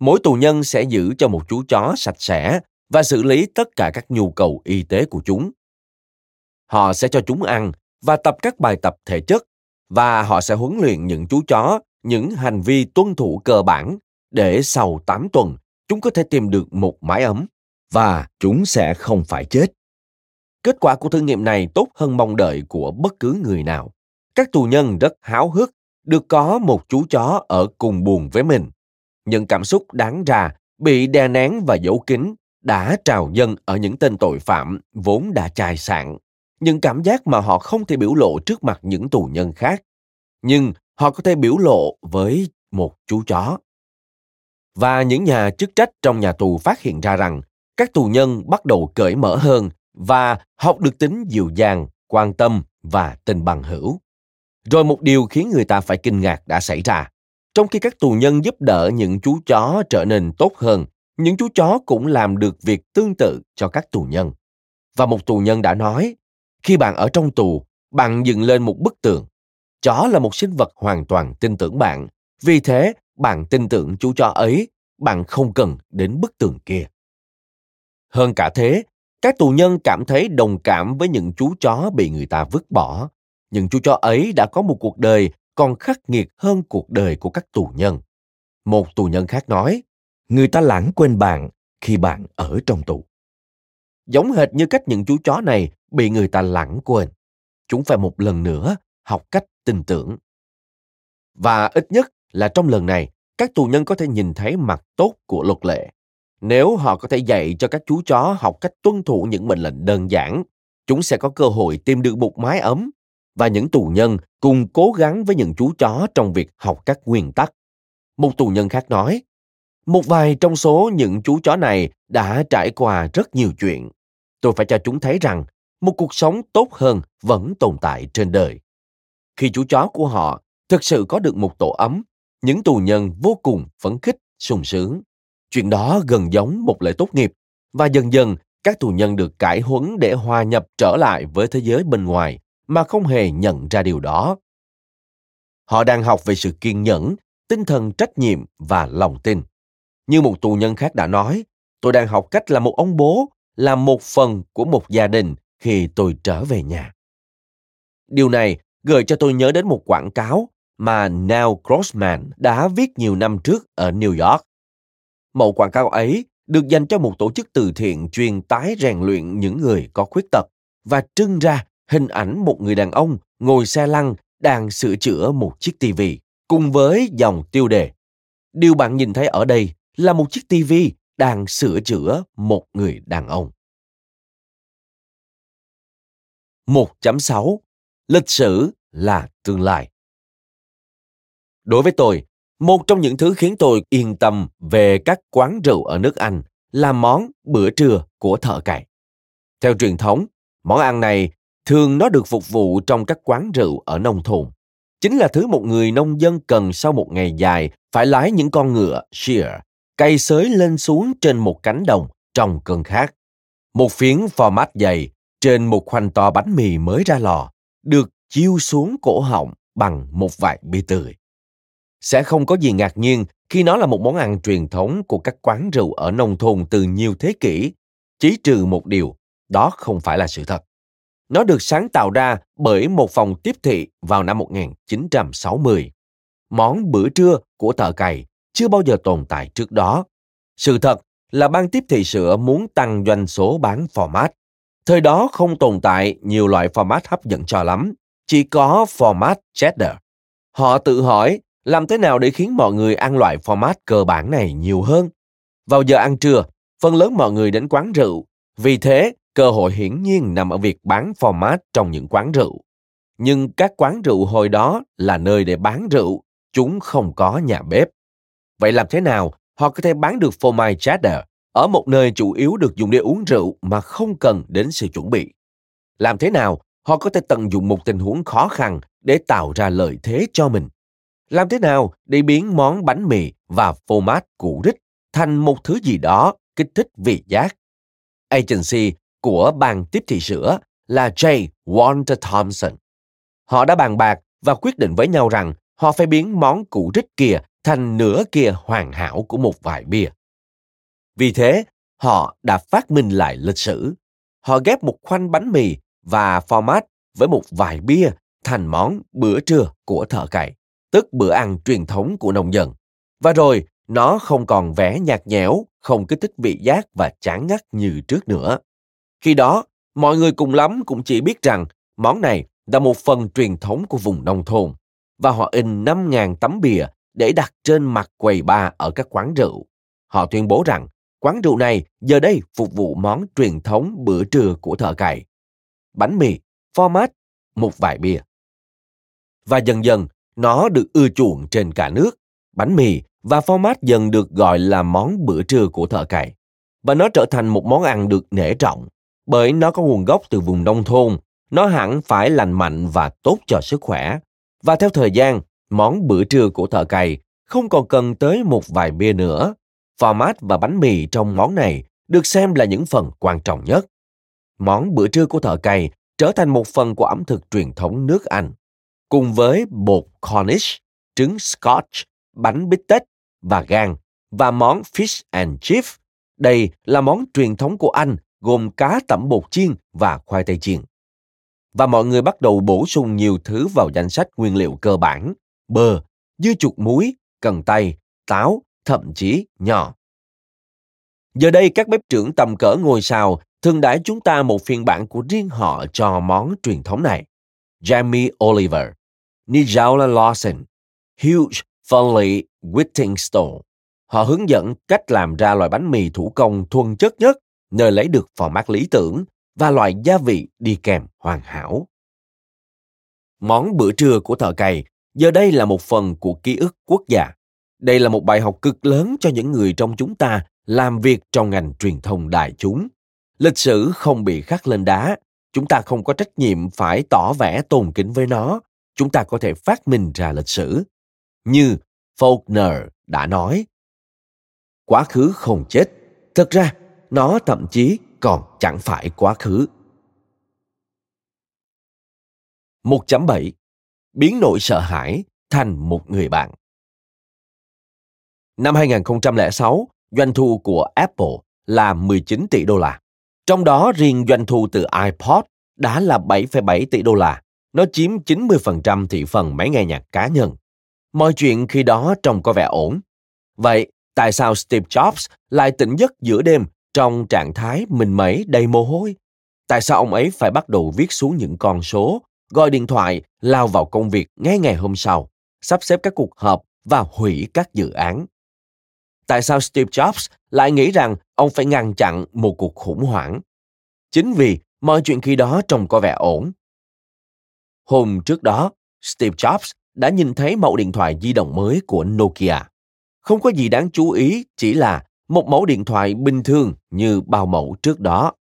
Mỗi tù nhân sẽ giữ cho một chú chó sạch sẽ và xử lý tất cả các nhu cầu y tế của chúng. Họ sẽ cho chúng ăn và tập các bài tập thể chất, và họ sẽ huấn luyện những chú chó, những hành vi tuân thủ cơ bản để sau 8 tuần, chúng có thể tìm được một mái ấm và chúng sẽ không phải chết. Kết quả của thử nghiệm này tốt hơn mong đợi của bất cứ người nào. Các tù nhân rất háo hức được có một chú chó ở cùng buồn với mình. Những cảm xúc đáng ra bị đè nén và giấu kín đã trào dân ở những tên tội phạm vốn đã chai sạn. Những cảm giác mà họ không thể biểu lộ trước mặt những tù nhân khác. Nhưng họ có thể biểu lộ với một chú chó. Và những nhà chức trách trong nhà tù phát hiện ra rằng các tù nhân bắt đầu cởi mở hơn và học được tính dịu dàng, quan tâm và tình bằng hữu. Rồi một điều khiến người ta phải kinh ngạc đã xảy ra. Trong khi các tù nhân giúp đỡ những chú chó trở nên tốt hơn, những chú chó cũng làm được việc tương tự cho các tù nhân. Và một tù nhân đã nói, khi bạn ở trong tù, bạn dựng lên một bức tường. Chó là một sinh vật hoàn toàn tin tưởng bạn. Vì thế, bạn tin tưởng chú chó ấy, bạn không cần đến bức tường kia. Hơn cả thế, các tù nhân cảm thấy đồng cảm với những chú chó bị người ta vứt bỏ. Những chú chó ấy đã có một cuộc đời còn khắc nghiệt hơn cuộc đời của các tù nhân. Một tù nhân khác nói, người ta lãng quên bạn khi bạn ở trong tù. Giống hệt như cách những chú chó này bị người ta lãng quên. Chúng phải một lần nữa học cách tin tưởng. Và ít nhất là trong lần này, các tù nhân có thể nhìn thấy mặt tốt của luật lệ. Nếu họ có thể dạy cho các chú chó học cách tuân thủ những mệnh lệnh đơn giản, chúng sẽ có cơ hội tìm được một mái ấm và những tù nhân cùng cố gắng với những chú chó trong việc học các nguyên tắc. Một tù nhân khác nói, một vài trong số những chú chó này đã trải qua rất nhiều chuyện. Tôi phải cho chúng thấy rằng một cuộc sống tốt hơn vẫn tồn tại trên đời. Khi chú chó của họ thực sự có được một tổ ấm, những tù nhân vô cùng phấn khích, sung sướng. Chuyện đó gần giống một lễ tốt nghiệp và dần dần các tù nhân được cải huấn để hòa nhập trở lại với thế giới bên ngoài mà không hề nhận ra điều đó. Họ đang học về sự kiên nhẫn, tinh thần trách nhiệm và lòng tin. Như một tù nhân khác đã nói, tôi đang học cách là một ông bố, là một phần của một gia đình khi tôi trở về nhà. Điều này gợi cho tôi nhớ đến một quảng cáo mà Neil Grossman đã viết nhiều năm trước ở New York. Mẫu quảng cáo ấy được dành cho một tổ chức từ thiện chuyên tái rèn luyện những người có khuyết tật và trưng ra hình ảnh một người đàn ông ngồi xe lăn đang sửa chữa một chiếc tivi cùng với dòng tiêu đề. Điều bạn nhìn thấy ở đây là một chiếc tivi đang sửa chữa một người đàn ông. 1.6 Lịch sử là tương lai Đối với tôi, một trong những thứ khiến tôi yên tâm về các quán rượu ở nước Anh là món bữa trưa của thợ cày. Theo truyền thống, món ăn này thường nó được phục vụ trong các quán rượu ở nông thôn. Chính là thứ một người nông dân cần sau một ngày dài phải lái những con ngựa shear, cây sới lên xuống trên một cánh đồng trong cơn khát. Một phiến format dày trên một khoanh to bánh mì mới ra lò được chiêu xuống cổ họng bằng một vài bia tươi. Sẽ không có gì ngạc nhiên khi nó là một món ăn truyền thống của các quán rượu ở nông thôn từ nhiều thế kỷ, chỉ trừ một điều, đó không phải là sự thật. Nó được sáng tạo ra bởi một phòng tiếp thị vào năm 1960. Món bữa trưa của thợ cày chưa bao giờ tồn tại trước đó. Sự thật là ban tiếp thị sữa muốn tăng doanh số bán format. Thời đó không tồn tại nhiều loại format hấp dẫn cho lắm, chỉ có format cheddar. Họ tự hỏi làm thế nào để khiến mọi người ăn loại format cơ bản này nhiều hơn. Vào giờ ăn trưa, phần lớn mọi người đến quán rượu. Vì thế, cơ hội hiển nhiên nằm ở việc bán format trong những quán rượu. Nhưng các quán rượu hồi đó là nơi để bán rượu, chúng không có nhà bếp. Vậy làm thế nào họ có thể bán được phô mai cheddar ở một nơi chủ yếu được dùng để uống rượu mà không cần đến sự chuẩn bị? Làm thế nào họ có thể tận dụng một tình huống khó khăn để tạo ra lợi thế cho mình? Làm thế nào để biến món bánh mì và phô mát cũ rích thành một thứ gì đó kích thích vị giác? Agency của ban tiếp thị sữa là J. Walter Thompson. Họ đã bàn bạc và quyết định với nhau rằng họ phải biến món củ rích kia thành nửa kia hoàn hảo của một vài bia. Vì thế, họ đã phát minh lại lịch sử. Họ ghép một khoanh bánh mì và format với một vài bia thành món bữa trưa của thợ cày, tức bữa ăn truyền thống của nông dân. Và rồi, nó không còn vẻ nhạt nhẽo, không kích thích vị giác và chán ngắt như trước nữa. Khi đó, mọi người cùng lắm cũng chỉ biết rằng món này là một phần truyền thống của vùng nông thôn và họ in 5.000 tấm bìa để đặt trên mặt quầy bar ở các quán rượu. Họ tuyên bố rằng quán rượu này giờ đây phục vụ món truyền thống bữa trưa của thợ cày. Bánh mì, format, một vài bia. Và dần dần, nó được ưa chuộng trên cả nước. Bánh mì và format dần được gọi là món bữa trưa của thợ cày. Và nó trở thành một món ăn được nể trọng bởi nó có nguồn gốc từ vùng nông thôn, nó hẳn phải lành mạnh và tốt cho sức khỏe. Và theo thời gian, món bữa trưa của thợ cày không còn cần tới một vài bia nữa. Format và bánh mì trong món này được xem là những phần quan trọng nhất. Món bữa trưa của thợ cày trở thành một phần của ẩm thực truyền thống nước Anh, cùng với bột Cornish, trứng Scotch, bánh bít tết và gan và món fish and chips. Đây là món truyền thống của Anh gồm cá tẩm bột chiên và khoai tây chiên. Và mọi người bắt đầu bổ sung nhiều thứ vào danh sách nguyên liệu cơ bản, bơ, dưa chuột muối, cần tây, táo, thậm chí nhỏ. Giờ đây các bếp trưởng tầm cỡ ngôi sao thường đãi chúng ta một phiên bản của riêng họ cho món truyền thống này. Jamie Oliver, Nigella Lawson, Hugh Foley Whittingstall. Họ hướng dẫn cách làm ra loại bánh mì thủ công thuần chất nhất nơi lấy được format lý tưởng và loại gia vị đi kèm hoàn hảo. Món bữa trưa của thợ cày giờ đây là một phần của ký ức quốc gia. Đây là một bài học cực lớn cho những người trong chúng ta làm việc trong ngành truyền thông đại chúng. Lịch sử không bị khắc lên đá, chúng ta không có trách nhiệm phải tỏ vẻ tôn kính với nó, chúng ta có thể phát minh ra lịch sử. Như Faulkner đã nói, quá khứ không chết, thật ra nó thậm chí còn chẳng phải quá khứ. 1.7 Biến nỗi sợ hãi thành một người bạn Năm 2006, doanh thu của Apple là 19 tỷ đô la. Trong đó riêng doanh thu từ iPod đã là 7,7 tỷ đô la. Nó chiếm 90% thị phần máy nghe nhạc cá nhân. Mọi chuyện khi đó trông có vẻ ổn. Vậy, tại sao Steve Jobs lại tỉnh giấc giữa đêm trong trạng thái mình mẩy đầy mồ hôi. Tại sao ông ấy phải bắt đầu viết xuống những con số, gọi điện thoại, lao vào công việc ngay ngày hôm sau, sắp xếp các cuộc họp và hủy các dự án? Tại sao Steve Jobs lại nghĩ rằng ông phải ngăn chặn một cuộc khủng hoảng? Chính vì mọi chuyện khi đó trông có vẻ ổn. Hôm trước đó, Steve Jobs đã nhìn thấy mẫu điện thoại di động mới của Nokia. Không có gì đáng chú ý, chỉ là một mẫu điện thoại bình thường như bao mẫu trước đó.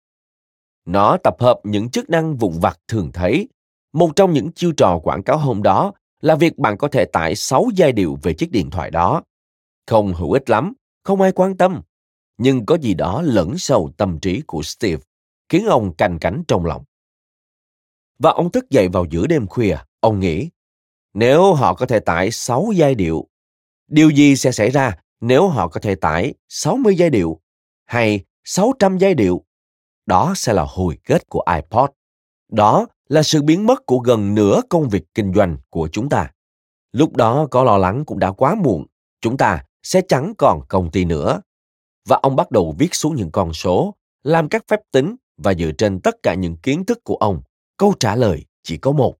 Nó tập hợp những chức năng vụn vặt thường thấy. Một trong những chiêu trò quảng cáo hôm đó là việc bạn có thể tải 6 giai điệu về chiếc điện thoại đó. Không hữu ích lắm, không ai quan tâm. Nhưng có gì đó lẫn sâu tâm trí của Steve, khiến ông canh cánh trong lòng. Và ông thức dậy vào giữa đêm khuya, ông nghĩ, nếu họ có thể tải 6 giai điệu, điều gì sẽ xảy ra nếu họ có thể tải 60 giai điệu hay 600 giai điệu? Đó sẽ là hồi kết của iPod. Đó là sự biến mất của gần nửa công việc kinh doanh của chúng ta. Lúc đó có lo lắng cũng đã quá muộn, chúng ta sẽ chẳng còn công ty nữa. Và ông bắt đầu viết xuống những con số, làm các phép tính và dựa trên tất cả những kiến thức của ông, câu trả lời chỉ có một.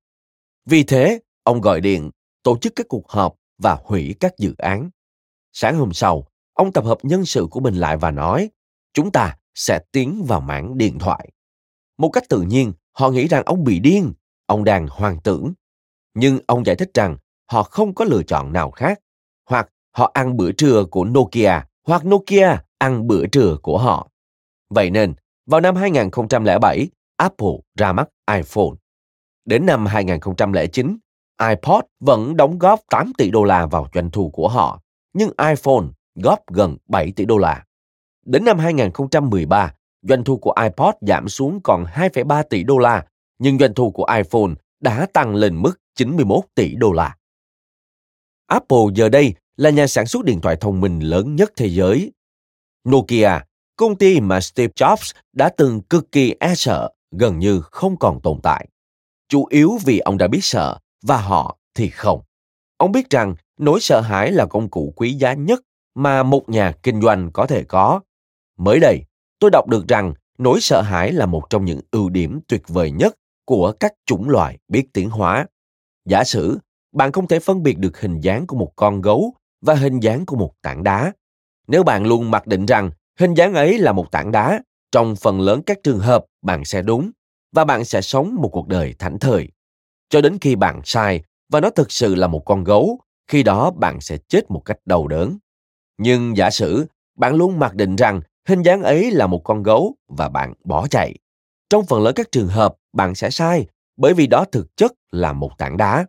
Vì thế, ông gọi điện, tổ chức các cuộc họp và hủy các dự án. Sáng hôm sau, ông tập hợp nhân sự của mình lại và nói, chúng ta sẽ tiến vào mảng điện thoại. Một cách tự nhiên, họ nghĩ rằng ông bị điên, ông đang hoang tưởng. Nhưng ông giải thích rằng họ không có lựa chọn nào khác, hoặc họ ăn bữa trưa của Nokia, hoặc Nokia ăn bữa trưa của họ. Vậy nên, vào năm 2007, Apple ra mắt iPhone. Đến năm 2009, iPod vẫn đóng góp 8 tỷ đô la vào doanh thu của họ, nhưng iPhone góp gần 7 tỷ đô la. Đến năm 2013, doanh thu của iPod giảm xuống còn 2,3 tỷ đô la, nhưng doanh thu của iPhone đã tăng lên mức 91 tỷ đô la. Apple giờ đây là nhà sản xuất điện thoại thông minh lớn nhất thế giới. Nokia, công ty mà Steve Jobs đã từng cực kỳ e sợ, gần như không còn tồn tại. Chủ yếu vì ông đã biết sợ và họ thì không. Ông biết rằng nỗi sợ hãi là công cụ quý giá nhất mà một nhà kinh doanh có thể có. Mới đây, tôi đọc được rằng nỗi sợ hãi là một trong những ưu điểm tuyệt vời nhất của các chủng loài biết tiến hóa. Giả sử bạn không thể phân biệt được hình dáng của một con gấu và hình dáng của một tảng đá. Nếu bạn luôn mặc định rằng hình dáng ấy là một tảng đá, trong phần lớn các trường hợp bạn sẽ đúng và bạn sẽ sống một cuộc đời thảnh thơi. Cho đến khi bạn sai và nó thực sự là một con gấu, khi đó bạn sẽ chết một cách đau đớn. Nhưng giả sử bạn luôn mặc định rằng hình dáng ấy là một con gấu và bạn bỏ chạy. Trong phần lớn các trường hợp, bạn sẽ sai bởi vì đó thực chất là một tảng đá.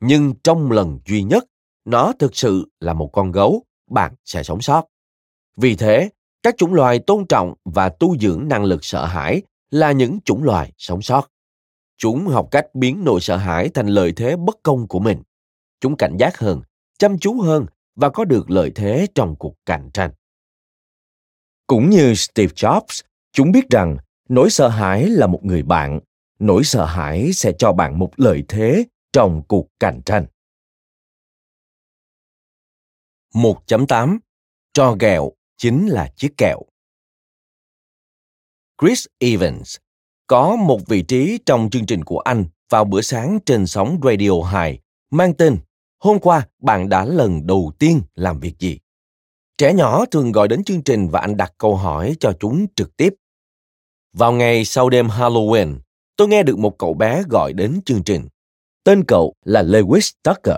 Nhưng trong lần duy nhất, nó thực sự là một con gấu, bạn sẽ sống sót. Vì thế, các chủng loài tôn trọng và tu dưỡng năng lực sợ hãi là những chủng loài sống sót. Chúng học cách biến nỗi sợ hãi thành lợi thế bất công của mình. Chúng cảnh giác hơn, chăm chú hơn và có được lợi thế trong cuộc cạnh tranh. Cũng như Steve Jobs, chúng biết rằng nỗi sợ hãi là một người bạn, nỗi sợ hãi sẽ cho bạn một lợi thế trong cuộc cạnh tranh. 1.8 cho kẹo chính là chiếc kẹo. Chris Evans có một vị trí trong chương trình của anh vào bữa sáng trên sóng Radio 2 mang tên Hôm qua bạn đã lần đầu tiên làm việc gì? Trẻ nhỏ thường gọi đến chương trình và anh đặt câu hỏi cho chúng trực tiếp. Vào ngày sau đêm Halloween, tôi nghe được một cậu bé gọi đến chương trình. Tên cậu là Lewis Tucker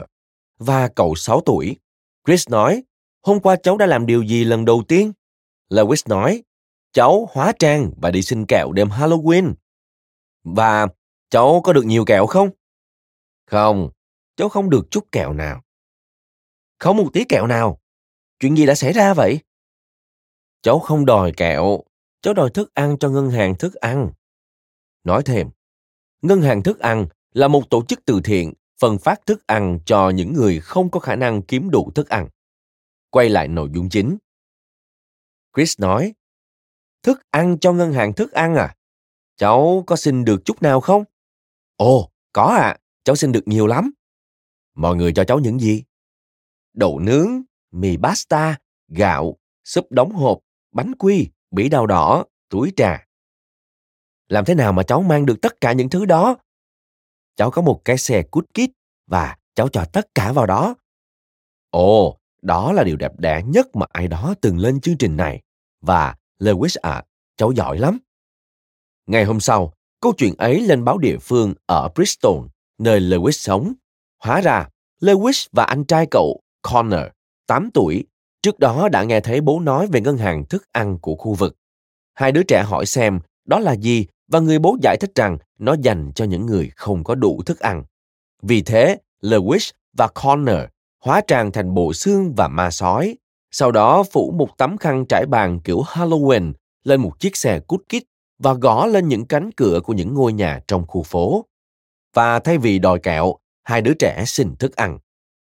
và cậu 6 tuổi. Chris nói, hôm qua cháu đã làm điều gì lần đầu tiên? Lewis nói, cháu hóa trang và đi xin kẹo đêm Halloween. Và cháu có được nhiều kẹo không? Không, cháu không được chút kẹo nào. Không một tí kẹo nào. Chuyện gì đã xảy ra vậy? Cháu không đòi kẹo, cháu đòi thức ăn cho ngân hàng thức ăn. Nói thêm, ngân hàng thức ăn là một tổ chức từ thiện phân phát thức ăn cho những người không có khả năng kiếm đủ thức ăn. Quay lại nội dung chính. Chris nói, thức ăn cho ngân hàng thức ăn à? Cháu có xin được chút nào không? Ồ, có ạ, à, cháu xin được nhiều lắm. Mọi người cho cháu những gì? Đậu nướng, mì pasta, gạo, súp đóng hộp, bánh quy, bỉ đào đỏ, túi trà. Làm thế nào mà cháu mang được tất cả những thứ đó? Cháu có một cái xe cút kít và cháu cho tất cả vào đó. Ồ, đó là điều đẹp đẽ nhất mà ai đó từng lên chương trình này. Và Lewis ạ, à, cháu giỏi lắm. Ngày hôm sau, câu chuyện ấy lên báo địa phương ở Bristol, nơi Lewis sống. Hóa ra, Lewis và anh trai cậu, Connor, 8 tuổi, trước đó đã nghe thấy bố nói về ngân hàng thức ăn của khu vực. Hai đứa trẻ hỏi xem đó là gì và người bố giải thích rằng nó dành cho những người không có đủ thức ăn. Vì thế, Lewis và Connor hóa trang thành bộ xương và ma sói, sau đó phủ một tấm khăn trải bàn kiểu Halloween lên một chiếc xe cút kít và gõ lên những cánh cửa của những ngôi nhà trong khu phố. Và thay vì đòi kẹo, hai đứa trẻ xin thức ăn.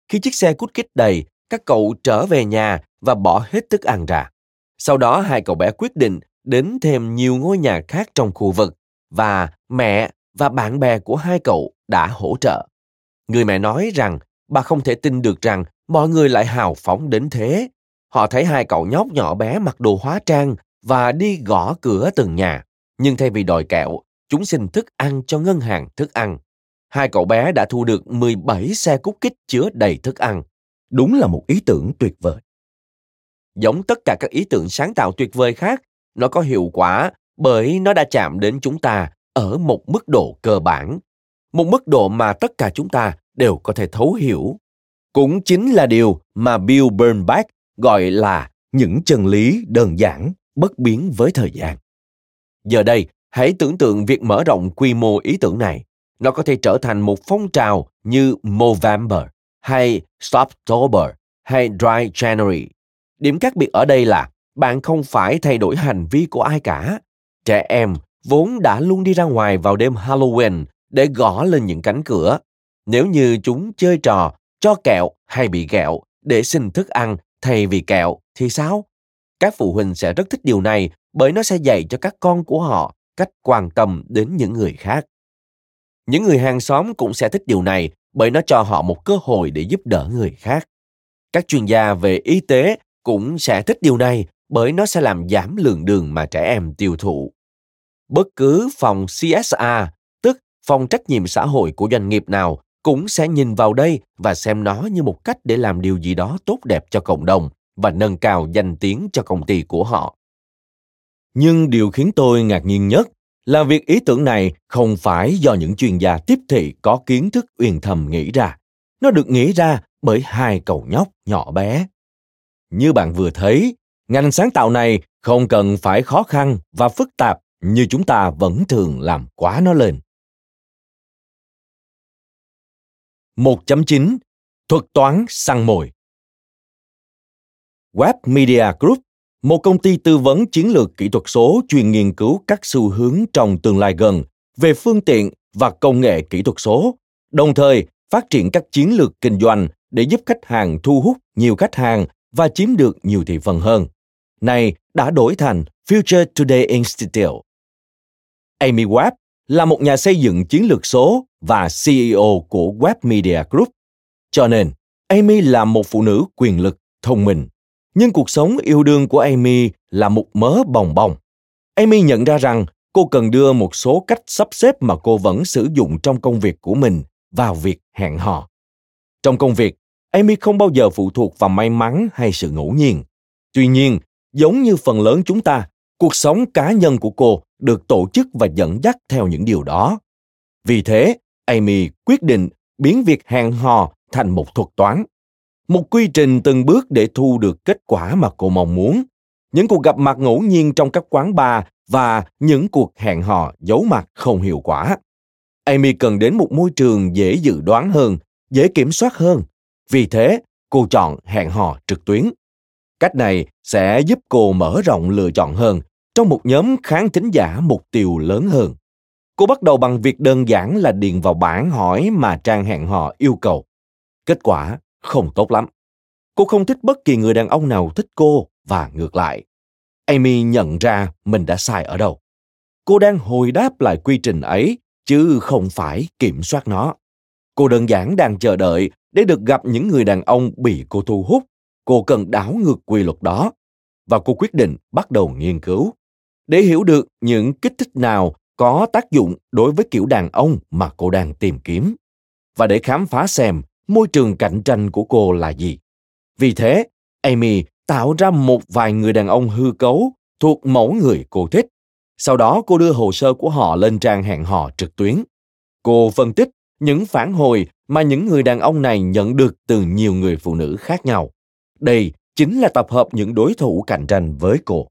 Khi chiếc xe cút kít đầy, các cậu trở về nhà và bỏ hết thức ăn ra. Sau đó hai cậu bé quyết định đến thêm nhiều ngôi nhà khác trong khu vực và mẹ và bạn bè của hai cậu đã hỗ trợ. Người mẹ nói rằng bà không thể tin được rằng mọi người lại hào phóng đến thế. Họ thấy hai cậu nhóc nhỏ bé mặc đồ hóa trang và đi gõ cửa từng nhà. Nhưng thay vì đòi kẹo, chúng xin thức ăn cho ngân hàng thức ăn. Hai cậu bé đã thu được 17 xe cút kích chứa đầy thức ăn. Đúng là một ý tưởng tuyệt vời. Giống tất cả các ý tưởng sáng tạo tuyệt vời khác, nó có hiệu quả bởi nó đã chạm đến chúng ta ở một mức độ cơ bản, một mức độ mà tất cả chúng ta đều có thể thấu hiểu. Cũng chính là điều mà Bill Bernbach gọi là những chân lý đơn giản, bất biến với thời gian. Giờ đây, hãy tưởng tượng việc mở rộng quy mô ý tưởng này. Nó có thể trở thành một phong trào như Movember hay Stoptober hay Dry January. Điểm khác biệt ở đây là bạn không phải thay đổi hành vi của ai cả. Trẻ em vốn đã luôn đi ra ngoài vào đêm Halloween để gõ lên những cánh cửa. Nếu như chúng chơi trò cho kẹo hay bị kẹo để xin thức ăn thay vì kẹo thì sao? Các phụ huynh sẽ rất thích điều này bởi nó sẽ dạy cho các con của họ cách quan tâm đến những người khác. Những người hàng xóm cũng sẽ thích điều này bởi nó cho họ một cơ hội để giúp đỡ người khác. Các chuyên gia về y tế cũng sẽ thích điều này bởi nó sẽ làm giảm lượng đường mà trẻ em tiêu thụ. Bất cứ phòng CSA, tức phòng trách nhiệm xã hội của doanh nghiệp nào cũng sẽ nhìn vào đây và xem nó như một cách để làm điều gì đó tốt đẹp cho cộng đồng và nâng cao danh tiếng cho công ty của họ. Nhưng điều khiến tôi ngạc nhiên nhất là việc ý tưởng này không phải do những chuyên gia tiếp thị có kiến thức uyên thầm nghĩ ra. Nó được nghĩ ra bởi hai cậu nhóc nhỏ bé. Như bạn vừa thấy, ngành sáng tạo này không cần phải khó khăn và phức tạp như chúng ta vẫn thường làm quá nó lên. 1.9 Thuật toán săn mồi Web Media Group, một công ty tư vấn chiến lược kỹ thuật số chuyên nghiên cứu các xu hướng trong tương lai gần về phương tiện và công nghệ kỹ thuật số, đồng thời phát triển các chiến lược kinh doanh để giúp khách hàng thu hút nhiều khách hàng và chiếm được nhiều thị phần hơn. Này đã đổi thành Future Today Institute. Amy Webb là một nhà xây dựng chiến lược số và CEO của Web Media Group. Cho nên, Amy là một phụ nữ quyền lực, thông minh. Nhưng cuộc sống yêu đương của Amy là một mớ bồng bồng. Amy nhận ra rằng cô cần đưa một số cách sắp xếp mà cô vẫn sử dụng trong công việc của mình vào việc hẹn hò. Trong công việc, Amy không bao giờ phụ thuộc vào may mắn hay sự ngẫu nhiên. Tuy nhiên, giống như phần lớn chúng ta, cuộc sống cá nhân của cô được tổ chức và dẫn dắt theo những điều đó. Vì thế, Amy quyết định biến việc hẹn hò thành một thuật toán. Một quy trình từng bước để thu được kết quả mà cô mong muốn. Những cuộc gặp mặt ngẫu nhiên trong các quán bar và những cuộc hẹn hò giấu mặt không hiệu quả. Amy cần đến một môi trường dễ dự đoán hơn, dễ kiểm soát hơn. Vì thế, cô chọn hẹn hò trực tuyến. Cách này sẽ giúp cô mở rộng lựa chọn hơn trong một nhóm khán thính giả mục tiêu lớn hơn. Cô bắt đầu bằng việc đơn giản là điền vào bảng hỏi mà trang hẹn hò yêu cầu. Kết quả không tốt lắm. Cô không thích bất kỳ người đàn ông nào thích cô và ngược lại. Amy nhận ra mình đã sai ở đâu. Cô đang hồi đáp lại quy trình ấy, chứ không phải kiểm soát nó. Cô đơn giản đang chờ đợi để được gặp những người đàn ông bị cô thu hút. Cô cần đảo ngược quy luật đó. Và cô quyết định bắt đầu nghiên cứu để hiểu được những kích thích nào có tác dụng đối với kiểu đàn ông mà cô đang tìm kiếm và để khám phá xem môi trường cạnh tranh của cô là gì. Vì thế, Amy tạo ra một vài người đàn ông hư cấu thuộc mẫu người cô thích. Sau đó cô đưa hồ sơ của họ lên trang hẹn hò trực tuyến. Cô phân tích những phản hồi mà những người đàn ông này nhận được từ nhiều người phụ nữ khác nhau. Đây chính là tập hợp những đối thủ cạnh tranh với cô.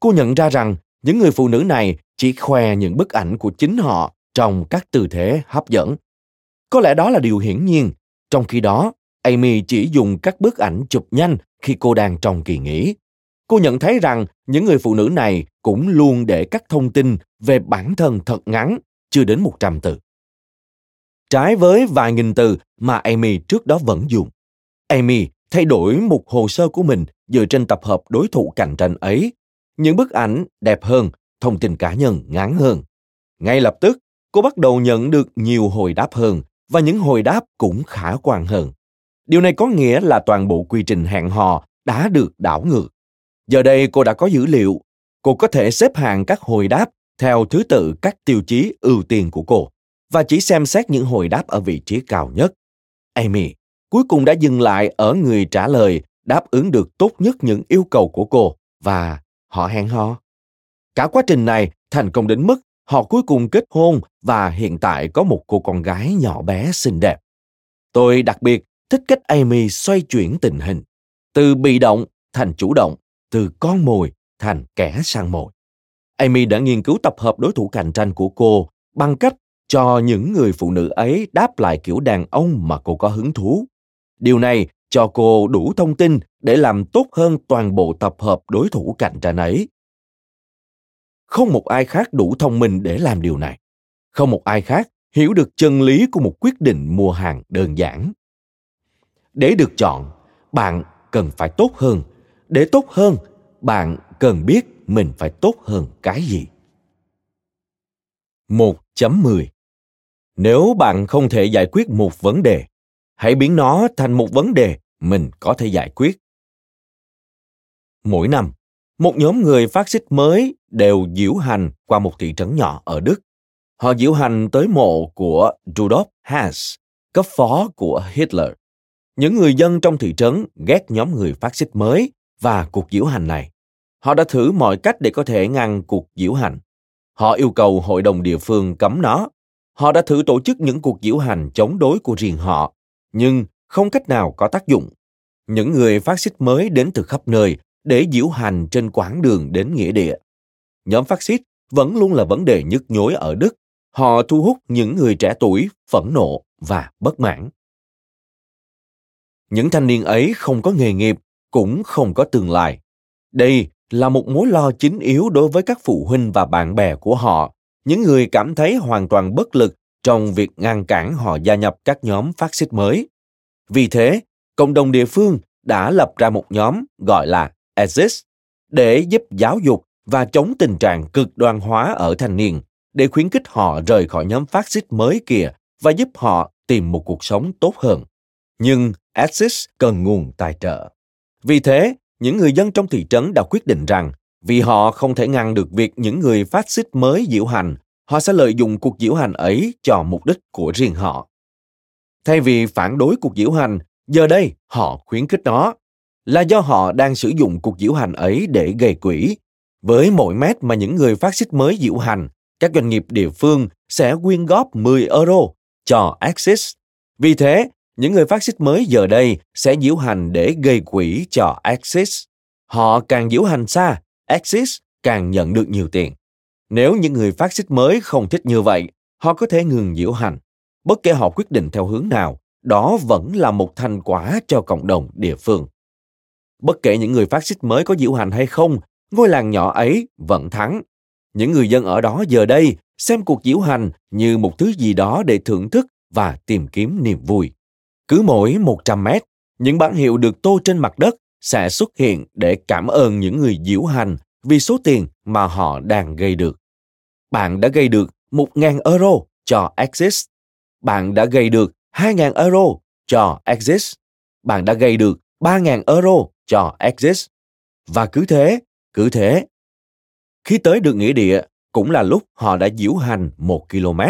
Cô nhận ra rằng những người phụ nữ này chỉ khoe những bức ảnh của chính họ trong các tư thế hấp dẫn. Có lẽ đó là điều hiển nhiên, trong khi đó, Amy chỉ dùng các bức ảnh chụp nhanh khi cô đang trong kỳ nghỉ. Cô nhận thấy rằng những người phụ nữ này cũng luôn để các thông tin về bản thân thật ngắn, chưa đến 100 từ. Trái với vài nghìn từ mà Amy trước đó vẫn dùng. Amy thay đổi một hồ sơ của mình dựa trên tập hợp đối thủ cạnh tranh ấy. Những bức ảnh đẹp hơn, thông tin cá nhân ngắn hơn. Ngay lập tức, cô bắt đầu nhận được nhiều hồi đáp hơn và những hồi đáp cũng khả quan hơn. Điều này có nghĩa là toàn bộ quy trình hẹn hò đã được đảo ngược. Giờ đây cô đã có dữ liệu, cô có thể xếp hạng các hồi đáp theo thứ tự các tiêu chí ưu tiên của cô và chỉ xem xét những hồi đáp ở vị trí cao nhất. Amy cuối cùng đã dừng lại ở người trả lời đáp ứng được tốt nhất những yêu cầu của cô và họ hẹn hò. Cả quá trình này thành công đến mức họ cuối cùng kết hôn và hiện tại có một cô con gái nhỏ bé xinh đẹp. Tôi đặc biệt thích cách Amy xoay chuyển tình hình, từ bị động thành chủ động, từ con mồi thành kẻ săn mồi. Amy đã nghiên cứu tập hợp đối thủ cạnh tranh của cô bằng cách cho những người phụ nữ ấy đáp lại kiểu đàn ông mà cô có hứng thú. Điều này cho cô đủ thông tin để làm tốt hơn toàn bộ tập hợp đối thủ cạnh tranh ấy. Không một ai khác đủ thông minh để làm điều này. Không một ai khác hiểu được chân lý của một quyết định mua hàng đơn giản. Để được chọn, bạn cần phải tốt hơn. Để tốt hơn, bạn cần biết mình phải tốt hơn cái gì. 1.10 Nếu bạn không thể giải quyết một vấn đề, hãy biến nó thành một vấn đề mình có thể giải quyết. Mỗi năm, một nhóm người phát xít mới đều diễu hành qua một thị trấn nhỏ ở Đức. Họ diễu hành tới mộ của Rudolf Hess, cấp phó của Hitler. Những người dân trong thị trấn ghét nhóm người phát xít mới và cuộc diễu hành này. Họ đã thử mọi cách để có thể ngăn cuộc diễu hành. Họ yêu cầu hội đồng địa phương cấm nó. Họ đã thử tổ chức những cuộc diễu hành chống đối của riêng họ, nhưng không cách nào có tác dụng. Những người phát xít mới đến từ khắp nơi để diễu hành trên quãng đường đến nghĩa địa. Nhóm phát xít vẫn luôn là vấn đề nhức nhối ở Đức. Họ thu hút những người trẻ tuổi phẫn nộ và bất mãn. Những thanh niên ấy không có nghề nghiệp, cũng không có tương lai. Đây là một mối lo chính yếu đối với các phụ huynh và bạn bè của họ, những người cảm thấy hoàn toàn bất lực trong việc ngăn cản họ gia nhập các nhóm phát xít mới. Vì thế, cộng đồng địa phương đã lập ra một nhóm gọi là ASIS để giúp giáo dục và chống tình trạng cực đoan hóa ở thanh niên, để khuyến khích họ rời khỏi nhóm phát xít mới kia và giúp họ tìm một cuộc sống tốt hơn. Nhưng ASIS cần nguồn tài trợ. Vì thế, những người dân trong thị trấn đã quyết định rằng vì họ không thể ngăn được việc những người phát xít mới diễu hành, họ sẽ lợi dụng cuộc diễu hành ấy cho mục đích của riêng họ. Thay vì phản đối cuộc diễu hành, giờ đây họ khuyến khích nó là do họ đang sử dụng cuộc diễu hành ấy để gây quỹ. Với mỗi mét mà những người phát xít mới diễu hành, các doanh nghiệp địa phương sẽ quyên góp 10 euro cho Axis. Vì thế, những người phát xít mới giờ đây sẽ diễu hành để gây quỹ cho Axis. Họ càng diễu hành xa, Axis càng nhận được nhiều tiền. Nếu những người phát xít mới không thích như vậy, họ có thể ngừng diễu hành. Bất kể họ quyết định theo hướng nào, đó vẫn là một thành quả cho cộng đồng địa phương. Bất kể những người phát xít mới có diễu hành hay không, ngôi làng nhỏ ấy vẫn thắng. Những người dân ở đó giờ đây xem cuộc diễu hành như một thứ gì đó để thưởng thức và tìm kiếm niềm vui. Cứ mỗi 100 mét, những bản hiệu được tô trên mặt đất sẽ xuất hiện để cảm ơn những người diễu hành vì số tiền mà họ đang gây được. Bạn đã gây được 1.000 euro cho Axis. Bạn đã gây được 2.000 euro cho Axis. Bạn đã gây được 3.000 euro cho exit Và cứ thế, cứ thế. Khi tới được nghĩa địa, cũng là lúc họ đã diễu hành một km,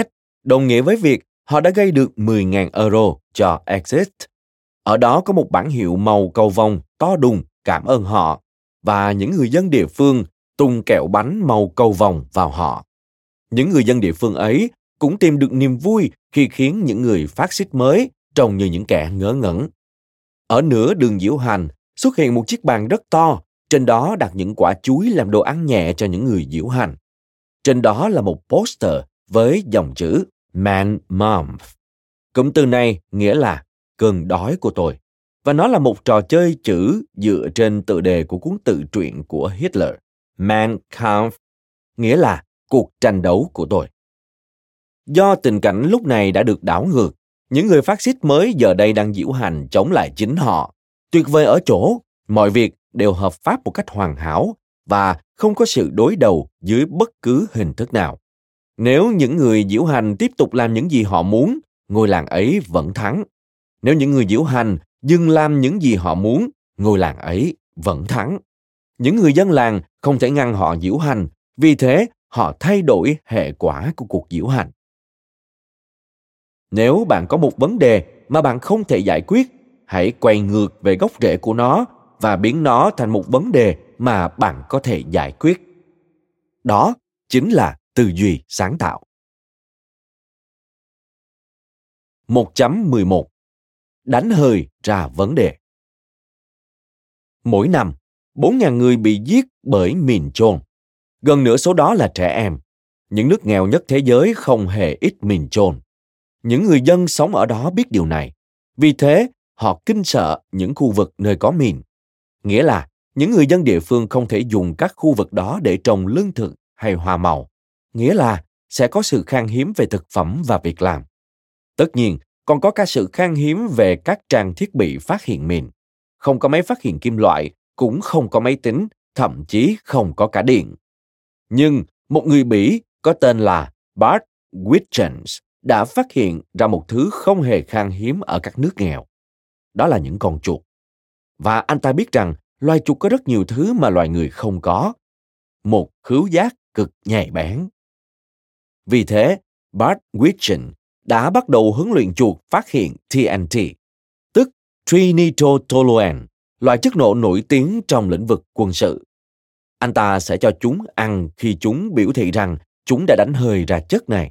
đồng nghĩa với việc họ đã gây được 10.000 euro cho exit Ở đó có một bản hiệu màu cầu vồng to đùng cảm ơn họ và những người dân địa phương tung kẹo bánh màu cầu vồng vào họ. Những người dân địa phương ấy cũng tìm được niềm vui khi khiến những người phát xít mới trông như những kẻ ngớ ngẩn. Ở nửa đường diễu hành, xuất hiện một chiếc bàn rất to, trên đó đặt những quả chuối làm đồ ăn nhẹ cho những người diễu hành. Trên đó là một poster với dòng chữ Man Month. Cụm từ này nghĩa là cơn đói của tôi. Và nó là một trò chơi chữ dựa trên tựa đề của cuốn tự truyện của Hitler, Man Kampf, nghĩa là cuộc tranh đấu của tôi. Do tình cảnh lúc này đã được đảo ngược, những người phát xít mới giờ đây đang diễu hành chống lại chính họ. Tuyệt vời ở chỗ, mọi việc đều hợp pháp một cách hoàn hảo và không có sự đối đầu dưới bất cứ hình thức nào. Nếu những người diễu hành tiếp tục làm những gì họ muốn, ngôi làng ấy vẫn thắng. Nếu những người diễu hành dừng làm những gì họ muốn, ngôi làng ấy vẫn thắng. Những người dân làng không thể ngăn họ diễu hành, vì thế họ thay đổi hệ quả của cuộc diễu hành. Nếu bạn có một vấn đề mà bạn không thể giải quyết, hãy quay ngược về gốc rễ của nó và biến nó thành một vấn đề mà bạn có thể giải quyết. Đó chính là tư duy sáng tạo. 1.11 Đánh hơi ra vấn đề Mỗi năm, 4.000 người bị giết bởi mìn chôn. Gần nửa số đó là trẻ em. Những nước nghèo nhất thế giới không hề ít mìn chôn. Những người dân sống ở đó biết điều này. Vì thế, họ kinh sợ những khu vực nơi có mìn. Nghĩa là, những người dân địa phương không thể dùng các khu vực đó để trồng lương thực hay hoa màu. Nghĩa là, sẽ có sự khan hiếm về thực phẩm và việc làm. Tất nhiên, còn có cả sự khan hiếm về các trang thiết bị phát hiện mìn. Không có máy phát hiện kim loại, cũng không có máy tính, thậm chí không có cả điện. Nhưng một người Bỉ có tên là Bart Wittgens đã phát hiện ra một thứ không hề khan hiếm ở các nước nghèo. Đó là những con chuột. Và anh ta biết rằng loài chuột có rất nhiều thứ mà loài người không có. Một khứu giác cực nhạy bén. Vì thế, Bart Wittgen đã bắt đầu huấn luyện chuột phát hiện TNT, tức Trinitotoluene, loại chất nổ nổi tiếng trong lĩnh vực quân sự. Anh ta sẽ cho chúng ăn khi chúng biểu thị rằng chúng đã đánh hơi ra chất này.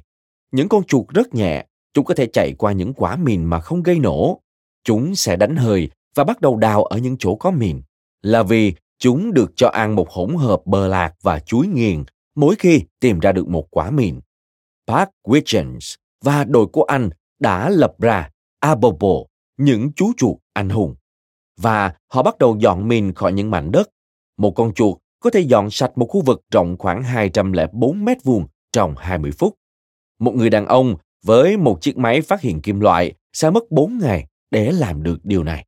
Những con chuột rất nhẹ, chúng có thể chạy qua những quả mìn mà không gây nổ. Chúng sẽ đánh hơi và bắt đầu đào ở những chỗ có mìn, là vì chúng được cho ăn một hỗn hợp bờ lạc và chuối nghiền mỗi khi tìm ra được một quả mìn. Park Wiggins và đội của anh đã lập ra Abobo, những chú chuột anh hùng. Và họ bắt đầu dọn mìn khỏi những mảnh đất. Một con chuột có thể dọn sạch một khu vực rộng khoảng 204 mét vuông trong 20 phút. Một người đàn ông với một chiếc máy phát hiện kim loại sẽ mất 4 ngày để làm được điều này.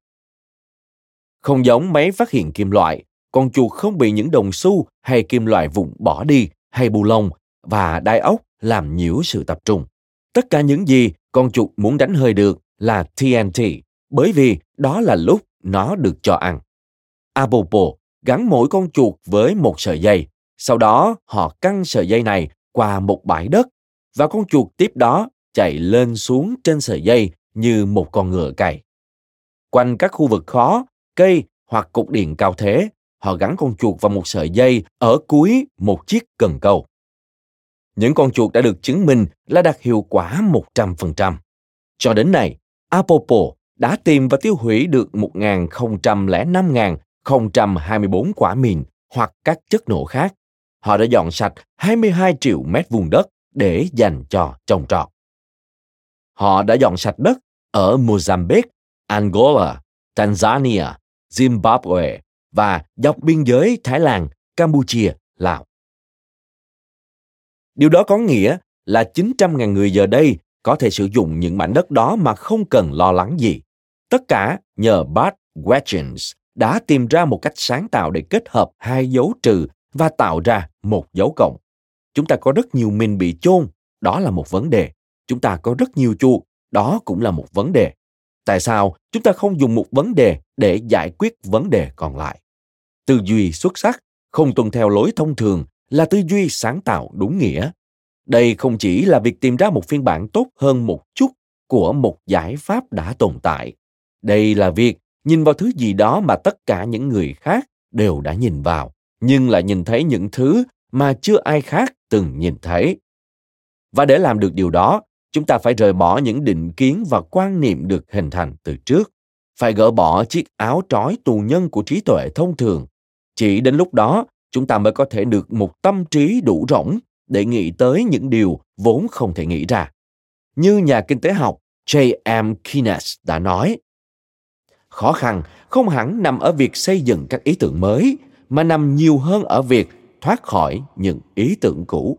Không giống máy phát hiện kim loại, con chuột không bị những đồng xu hay kim loại vụn bỏ đi hay bù lông và đai ốc làm nhiễu sự tập trung. Tất cả những gì con chuột muốn đánh hơi được là TNT, bởi vì đó là lúc nó được cho ăn. Apopo gắn mỗi con chuột với một sợi dây, sau đó họ căng sợi dây này qua một bãi đất và con chuột tiếp đó chạy lên xuống trên sợi dây như một con ngựa cày. Quanh các khu vực khó, cây hoặc cục điện cao thế, họ gắn con chuột vào một sợi dây ở cuối một chiếc cần câu. Những con chuột đã được chứng minh là đạt hiệu quả 100%. Cho đến nay, Apopo đã tìm và tiêu hủy được 1.005.024 quả mìn hoặc các chất nổ khác. Họ đã dọn sạch 22 triệu mét vuông đất để dành cho trồng trọt. Họ đã dọn sạch đất ở Mozambique, Angola, Tanzania, Zimbabwe và dọc biên giới Thái Lan, Campuchia, Lào. Điều đó có nghĩa là 900.000 người giờ đây có thể sử dụng những mảnh đất đó mà không cần lo lắng gì. Tất cả nhờ Bart Wiggins đã tìm ra một cách sáng tạo để kết hợp hai dấu trừ và tạo ra một dấu cộng. Chúng ta có rất nhiều mình bị chôn, đó là một vấn đề. Chúng ta có rất nhiều chuột, đó cũng là một vấn đề. Tại sao chúng ta không dùng một vấn đề để giải quyết vấn đề còn lại? Tư duy xuất sắc, không tuân theo lối thông thường là tư duy sáng tạo đúng nghĩa. Đây không chỉ là việc tìm ra một phiên bản tốt hơn một chút của một giải pháp đã tồn tại. Đây là việc nhìn vào thứ gì đó mà tất cả những người khác đều đã nhìn vào, nhưng lại nhìn thấy những thứ mà chưa ai khác từng nhìn thấy. Và để làm được điều đó, chúng ta phải rời bỏ những định kiến và quan niệm được hình thành từ trước. phải gỡ bỏ chiếc áo trói tù nhân của trí tuệ thông thường. Chỉ đến lúc đó, chúng ta mới có thể được một tâm trí đủ rỗng để nghĩ tới những điều vốn không thể nghĩ ra. Như nhà kinh tế học J.M. Keynes đã nói, khó khăn không hẳn nằm ở việc xây dựng các ý tưởng mới, mà nằm nhiều hơn ở việc thoát khỏi những ý tưởng cũ.